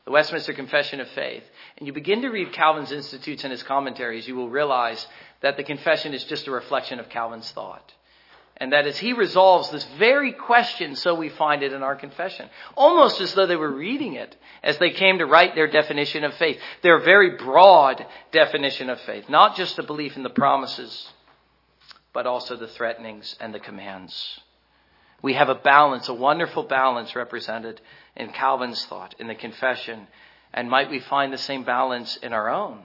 the Westminster Confession of Faith, and you begin to read Calvin's Institutes and his commentaries, you will realize that the confession is just a reflection of Calvin's thought. And that as he resolves this very question, so we find it in our confession. Almost as though they were reading it as they came to write their definition of faith. Their very broad definition of faith. Not just the belief in the promises, but also the threatenings and the commands. We have a balance, a wonderful balance represented in Calvin's thought, in the confession. And might we find the same balance in our own?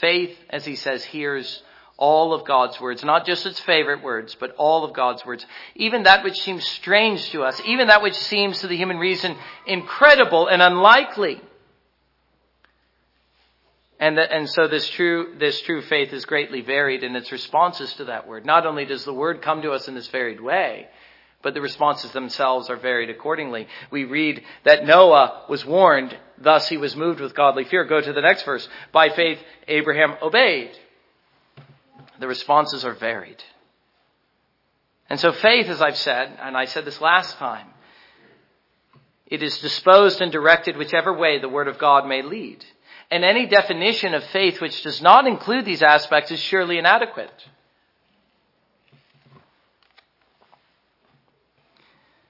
Faith, as he says, hears all of God's words, not just its favorite words, but all of God's words. Even that which seems strange to us, even that which seems to the human reason incredible and unlikely. And, that, and so this true, this true faith is greatly varied in its responses to that word. Not only does the word come to us in this varied way, but the responses themselves are varied accordingly. We read that Noah was warned, thus he was moved with godly fear. Go to the next verse. By faith, Abraham obeyed the responses are varied. And so faith, as I've said, and I said this last time, it is disposed and directed whichever way the Word of God may lead. And any definition of faith which does not include these aspects is surely inadequate.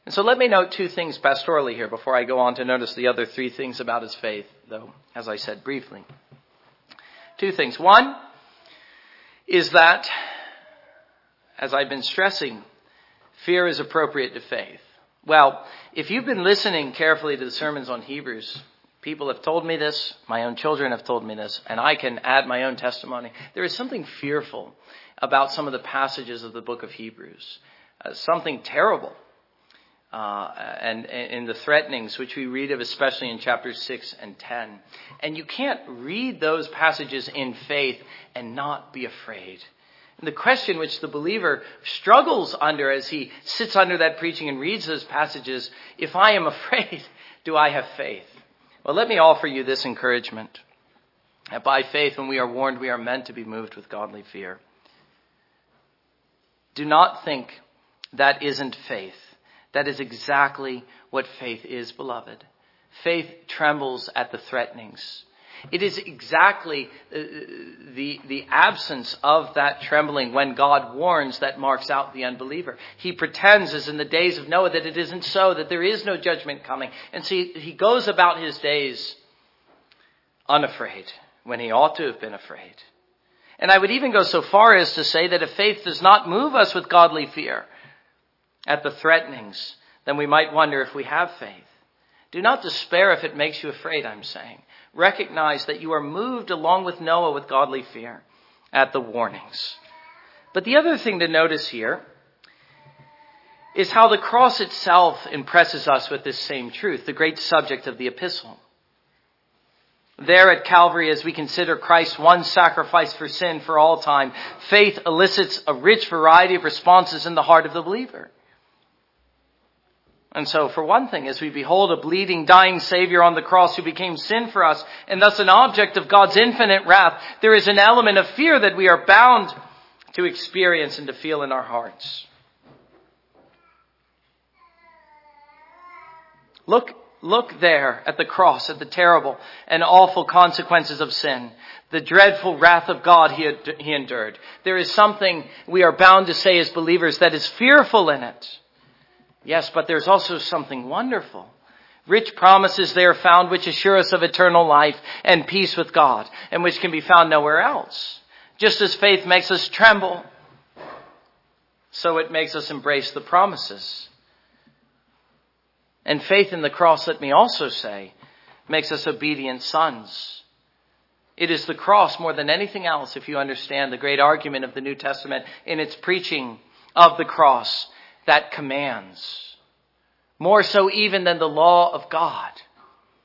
And so let me note two things pastorally here before I go on to notice the other three things about his faith, though, as I said briefly. Two things. One, is that, as I've been stressing, fear is appropriate to faith. Well, if you've been listening carefully to the sermons on Hebrews, people have told me this, my own children have told me this, and I can add my own testimony. There is something fearful about some of the passages of the book of Hebrews, uh, something terrible. Uh, and in the threatenings, which we read of especially in chapters 6 and 10. And you can't read those passages in faith and not be afraid. And the question which the believer struggles under as he sits under that preaching and reads those passages, if I am afraid, do I have faith? Well, let me offer you this encouragement. That by faith, when we are warned, we are meant to be moved with godly fear. Do not think that isn't faith. That is exactly what faith is, beloved. Faith trembles at the threatenings. It is exactly uh, the, the absence of that trembling when God warns that marks out the unbeliever. He pretends, as in the days of Noah, that it isn't so, that there is no judgment coming. And see, he goes about his days unafraid when he ought to have been afraid. And I would even go so far as to say that if faith does not move us with godly fear, at the threatenings, then we might wonder if we have faith. Do not despair if it makes you afraid, I'm saying. Recognize that you are moved along with Noah with godly fear at the warnings. But the other thing to notice here is how the cross itself impresses us with this same truth, the great subject of the epistle. There at Calvary, as we consider Christ's one sacrifice for sin for all time, faith elicits a rich variety of responses in the heart of the believer. And so, for one thing, as we behold a bleeding, dying Savior on the cross who became sin for us, and thus an object of God's infinite wrath, there is an element of fear that we are bound to experience and to feel in our hearts. Look, look there at the cross, at the terrible and awful consequences of sin, the dreadful wrath of God he, he endured. There is something we are bound to say as believers that is fearful in it. Yes, but there's also something wonderful. Rich promises there found which assure us of eternal life and peace with God, and which can be found nowhere else. Just as faith makes us tremble, so it makes us embrace the promises. And faith in the cross, let me also say, makes us obedient sons. It is the cross more than anything else, if you understand the great argument of the New Testament in its preaching of the cross that commands. More so even than the law of God.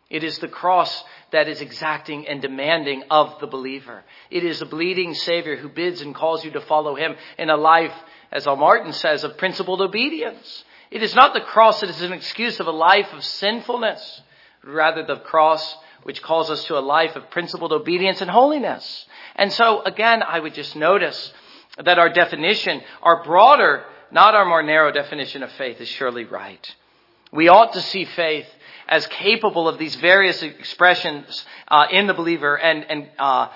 It is the cross that is exacting and demanding of the believer. It is a bleeding Savior who bids and calls you to follow Him in a life, as Al Martin says, of principled obedience. It is not the cross that is an excuse of a life of sinfulness, but rather the cross which calls us to a life of principled obedience and holiness. And so again, I would just notice that our definition, our broader not our more narrow definition of faith is surely right. We ought to see faith as capable of these various expressions uh, in the believer and, and, uh,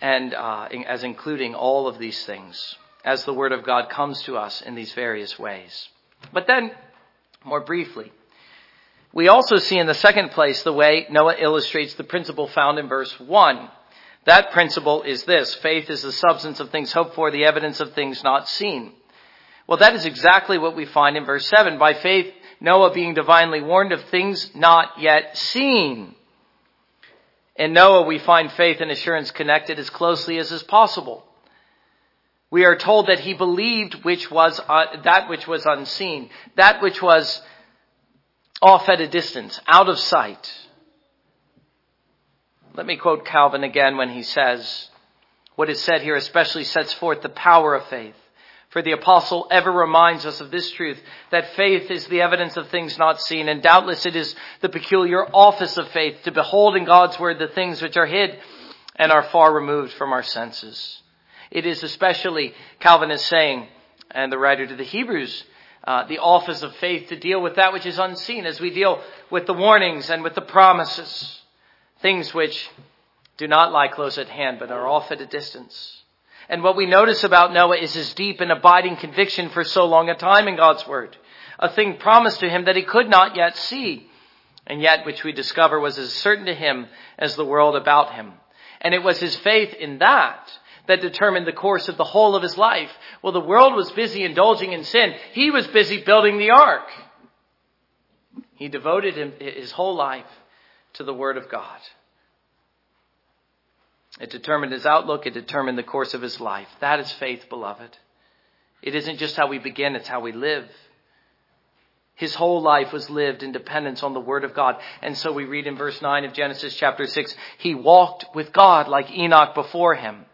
and uh, as including all of these things as the Word of God comes to us in these various ways. But then, more briefly, we also see in the second place the way Noah illustrates the principle found in verse 1. That principle is this faith is the substance of things hoped for, the evidence of things not seen. Well, that is exactly what we find in verse 7. By faith, Noah being divinely warned of things not yet seen. In Noah, we find faith and assurance connected as closely as is possible. We are told that he believed which was uh, that which was unseen, that which was off at a distance, out of sight. Let me quote Calvin again when he says, what is said here especially sets forth the power of faith. For the apostle ever reminds us of this truth, that faith is the evidence of things not seen, and doubtless it is the peculiar office of faith to behold in God's word the things which are hid and are far removed from our senses. It is especially, Calvin is saying, and the writer to the Hebrews, uh, the office of faith to deal with that which is unseen as we deal with the warnings and with the promises, things which do not lie close at hand but are off at a distance. And what we notice about Noah is his deep and abiding conviction for so long a time in God's Word. A thing promised to him that he could not yet see, and yet which we discover was as certain to him as the world about him. And it was his faith in that that determined the course of the whole of his life. Well, the world was busy indulging in sin. He was busy building the ark. He devoted his whole life to the Word of God. It determined his outlook. It determined the course of his life. That is faith, beloved. It isn't just how we begin, it's how we live. His whole life was lived in dependence on the Word of God. And so we read in verse 9 of Genesis chapter 6, he walked with God like Enoch before him.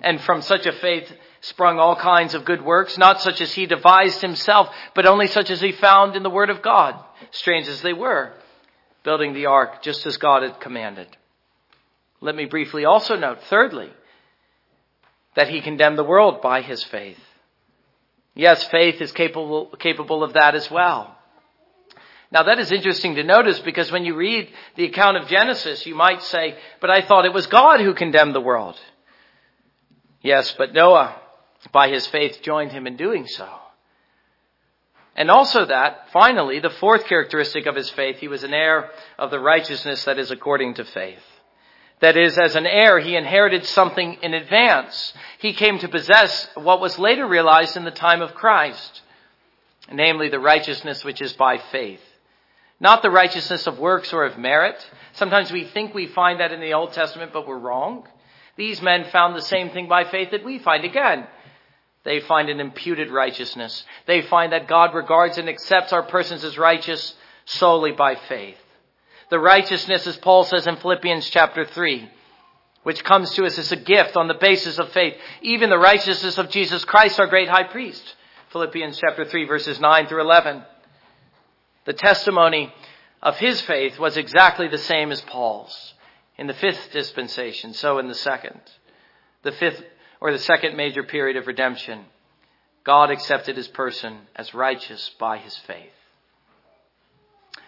And from such a faith sprung all kinds of good works, not such as he devised himself, but only such as he found in the Word of God, strange as they were, building the ark just as God had commanded. Let me briefly also note, thirdly, that he condemned the world by his faith. Yes, faith is capable, capable of that as well. Now that is interesting to notice because when you read the account of Genesis, you might say, but I thought it was God who condemned the world. Yes, but Noah, by his faith, joined him in doing so. And also that, finally, the fourth characteristic of his faith, he was an heir of the righteousness that is according to faith. That is, as an heir, he inherited something in advance. He came to possess what was later realized in the time of Christ, namely the righteousness which is by faith. Not the righteousness of works or of merit. Sometimes we think we find that in the Old Testament, but we're wrong. These men found the same thing by faith that we find. Again, they find an imputed righteousness. They find that God regards and accepts our persons as righteous solely by faith. The righteousness, as Paul says in Philippians chapter 3, which comes to us as a gift on the basis of faith. Even the righteousness of Jesus Christ, our great high priest. Philippians chapter 3 verses 9 through 11. The testimony of his faith was exactly the same as Paul's in the fifth dispensation, so in the second. The fifth, or the second major period of redemption. God accepted his person as righteous by his faith.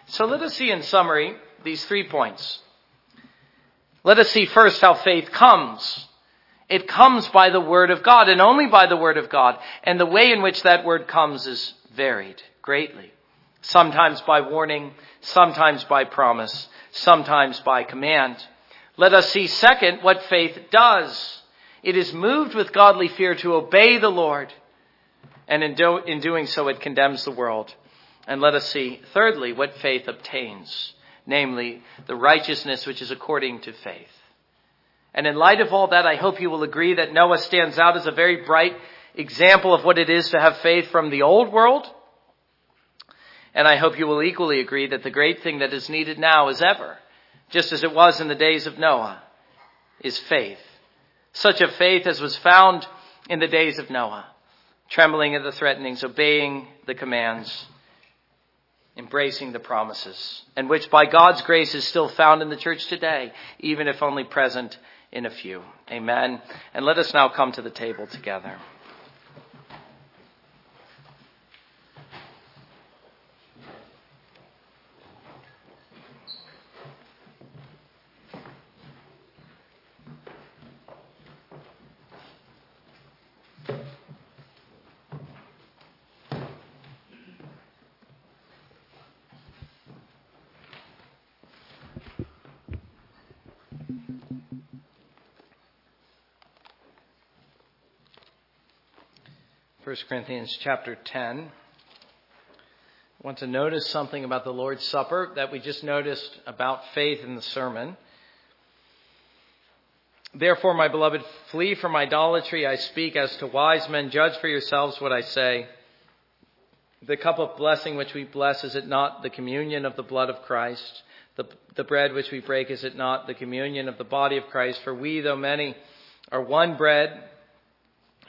So let us see in summary these three points. Let us see first how faith comes. It comes by the Word of God and only by the Word of God. And the way in which that Word comes is varied greatly. Sometimes by warning, sometimes by promise, sometimes by command. Let us see second what faith does. It is moved with godly fear to obey the Lord. And in, do, in doing so, it condemns the world. And let us see thirdly what faith obtains namely the righteousness which is according to faith. And in light of all that, I hope you will agree that Noah stands out as a very bright example of what it is to have faith from the old world. And I hope you will equally agree that the great thing that is needed now as ever, just as it was in the days of Noah, is faith. Such a faith as was found in the days of Noah, trembling at the threatenings, obeying the commands, embracing the promises, and which by God's grace is still found in the church today, even if only present in a few. Amen. And let us now come to the table together. 1 Corinthians chapter 10. I want to notice something about the Lord's Supper that we just noticed about faith in the sermon. Therefore, my beloved, flee from idolatry. I speak as to wise men. Judge for yourselves what I say. The cup of blessing which we bless, is it not the communion of the blood of Christ? The, the bread which we break, is it not the communion of the body of Christ? For we, though many, are one bread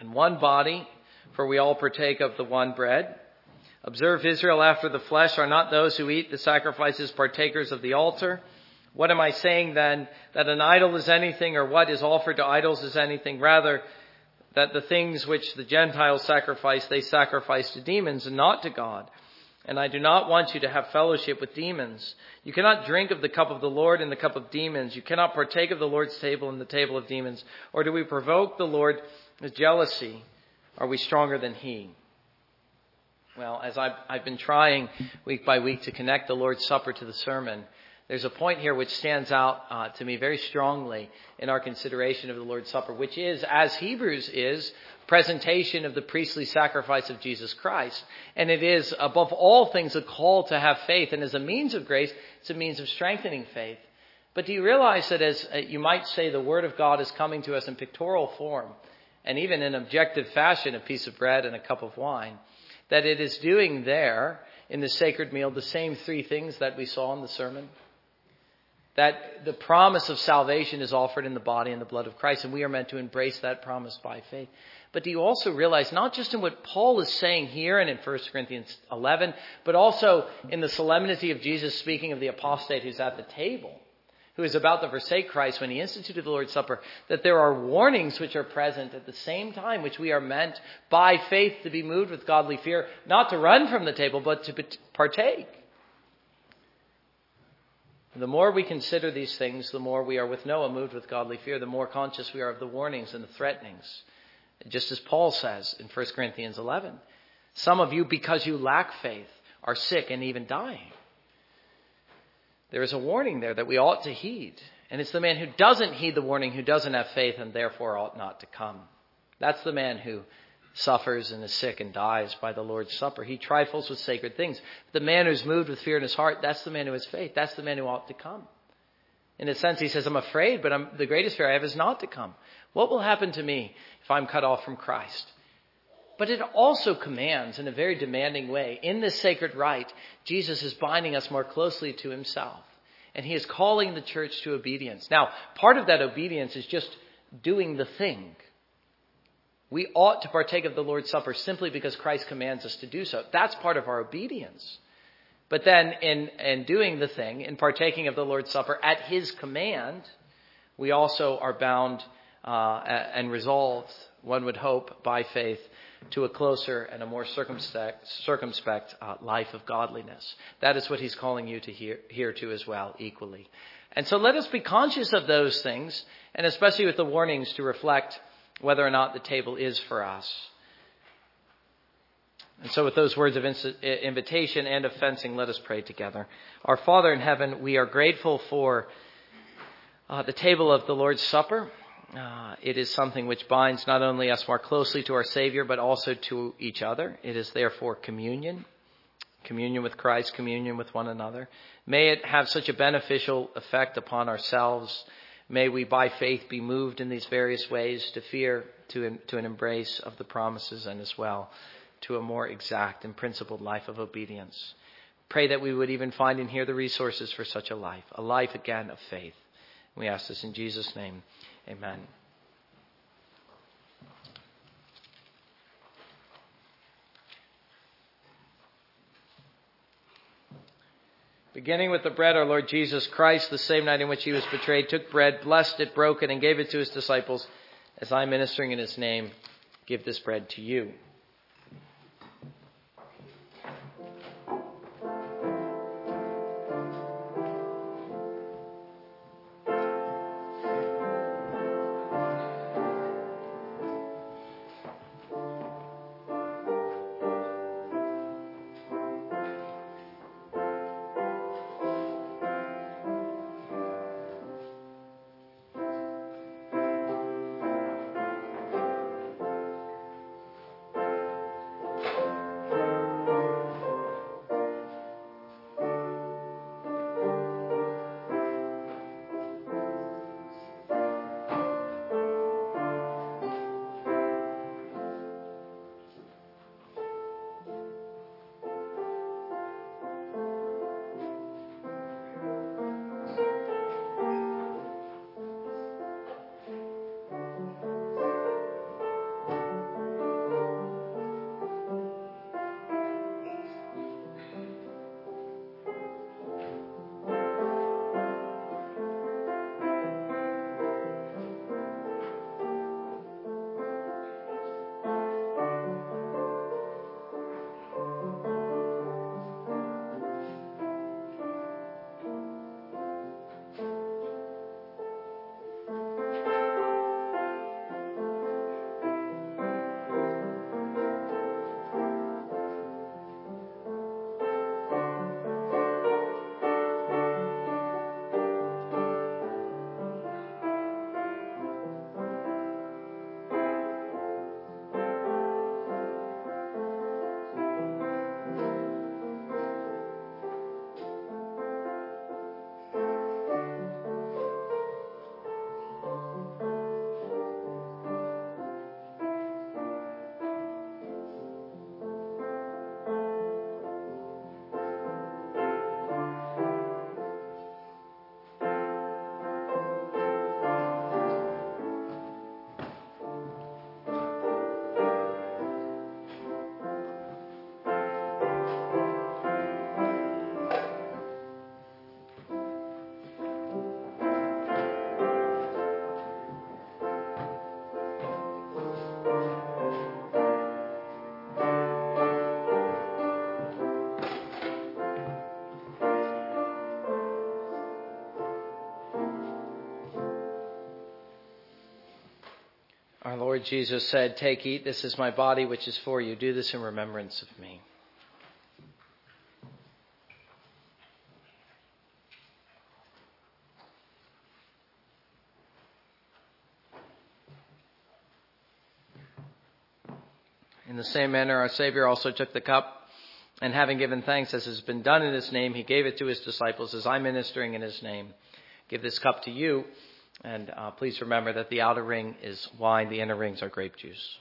and one body for we all partake of the one bread. Observe Israel after the flesh are not those who eat the sacrifices partakers of the altar. What am I saying then? That an idol is anything or what is offered to idols is anything? Rather, that the things which the Gentiles sacrifice, they sacrifice to demons and not to God. And I do not want you to have fellowship with demons. You cannot drink of the cup of the Lord and the cup of demons. You cannot partake of the Lord's table and the table of demons. Or do we provoke the Lord with jealousy? Are we stronger than He? Well, as I've, I've been trying week by week to connect the Lord's Supper to the sermon, there's a point here which stands out uh, to me very strongly in our consideration of the Lord's Supper, which is, as Hebrews is, presentation of the priestly sacrifice of Jesus Christ. And it is, above all things, a call to have faith. And as a means of grace, it's a means of strengthening faith. But do you realize that as uh, you might say the Word of God is coming to us in pictorial form, and even in objective fashion, a piece of bread and a cup of wine, that it is doing there in the sacred meal the same three things that we saw in the sermon. That the promise of salvation is offered in the body and the blood of Christ, and we are meant to embrace that promise by faith. But do you also realize, not just in what Paul is saying here and in 1 Corinthians 11, but also in the solemnity of Jesus speaking of the apostate who's at the table, who is about to forsake Christ when he instituted the Lord's Supper, that there are warnings which are present at the same time, which we are meant by faith to be moved with godly fear, not to run from the table, but to partake. The more we consider these things, the more we are with Noah moved with godly fear, the more conscious we are of the warnings and the threatenings. Just as Paul says in 1 Corinthians 11, some of you, because you lack faith, are sick and even dying. There is a warning there that we ought to heed. And it's the man who doesn't heed the warning who doesn't have faith and therefore ought not to come. That's the man who suffers and is sick and dies by the Lord's Supper. He trifles with sacred things. The man who's moved with fear in his heart, that's the man who has faith. That's the man who ought to come. In a sense, he says, I'm afraid, but I'm, the greatest fear I have is not to come. What will happen to me if I'm cut off from Christ? But it also commands, in a very demanding way, in this sacred rite, Jesus is binding us more closely to himself. And he is calling the church to obedience. Now, part of that obedience is just doing the thing. We ought to partake of the Lord's Supper simply because Christ commands us to do so. That's part of our obedience. But then, in, in doing the thing, in partaking of the Lord's Supper at His command, we also are bound uh, and resolved, one would hope, by faith, to a closer and a more circumspect, circumspect uh, life of godliness. That is what he's calling you to hear, hear to as well, equally. And so let us be conscious of those things, and especially with the warnings to reflect whether or not the table is for us. And so, with those words of invitation and of fencing, let us pray together. Our Father in heaven, we are grateful for uh, the table of the Lord's Supper. Uh, it is something which binds not only us more closely to our Savior, but also to each other. It is therefore communion, communion with Christ, communion with one another. May it have such a beneficial effect upon ourselves. May we, by faith, be moved in these various ways to fear, to, to an embrace of the promises, and as well to a more exact and principled life of obedience. Pray that we would even find in here the resources for such a life, a life again of faith. We ask this in Jesus' name. Amen. Beginning with the bread, our Lord Jesus Christ, the same night in which he was betrayed, took bread, blessed it, broke it, and gave it to his disciples. As I'm ministering in his name, give this bread to you. Our Lord Jesus said, Take, eat, this is my body which is for you. Do this in remembrance of me. In the same manner, our Savior also took the cup, and having given thanks as has been done in His name, He gave it to His disciples as I'm ministering in His name. Give this cup to you. And uh, please remember that the outer ring is wine, the inner rings are grape juice.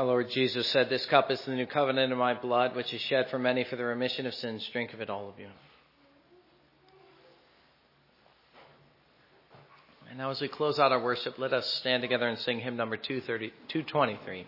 Our Lord Jesus said, This cup is the new covenant in my blood, which is shed for many for the remission of sins. Drink of it, all of you. And now, as we close out our worship, let us stand together and sing hymn number 223.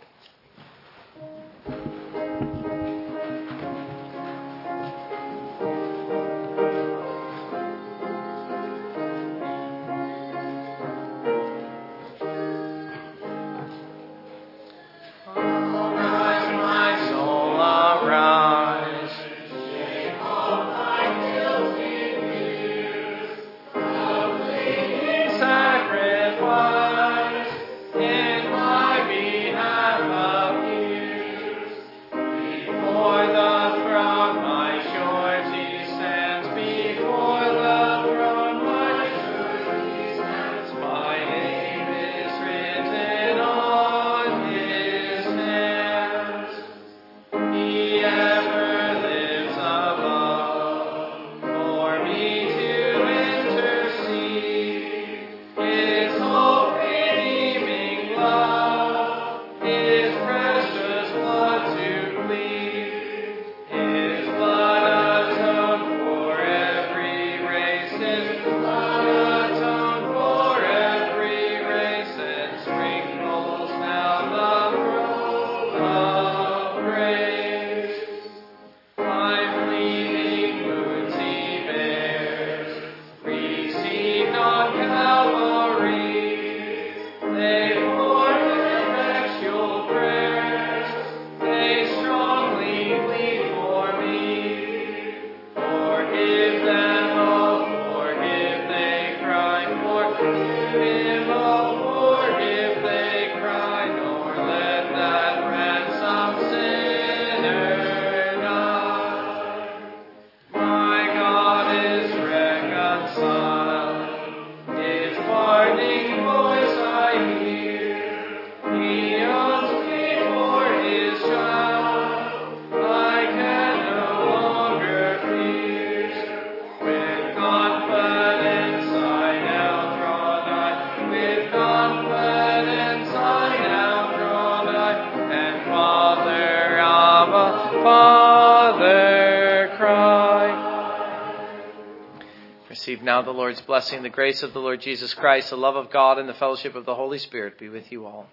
Lord's blessing, the grace of the Lord Jesus Christ, the love of God, and the fellowship of the Holy Spirit be with you all.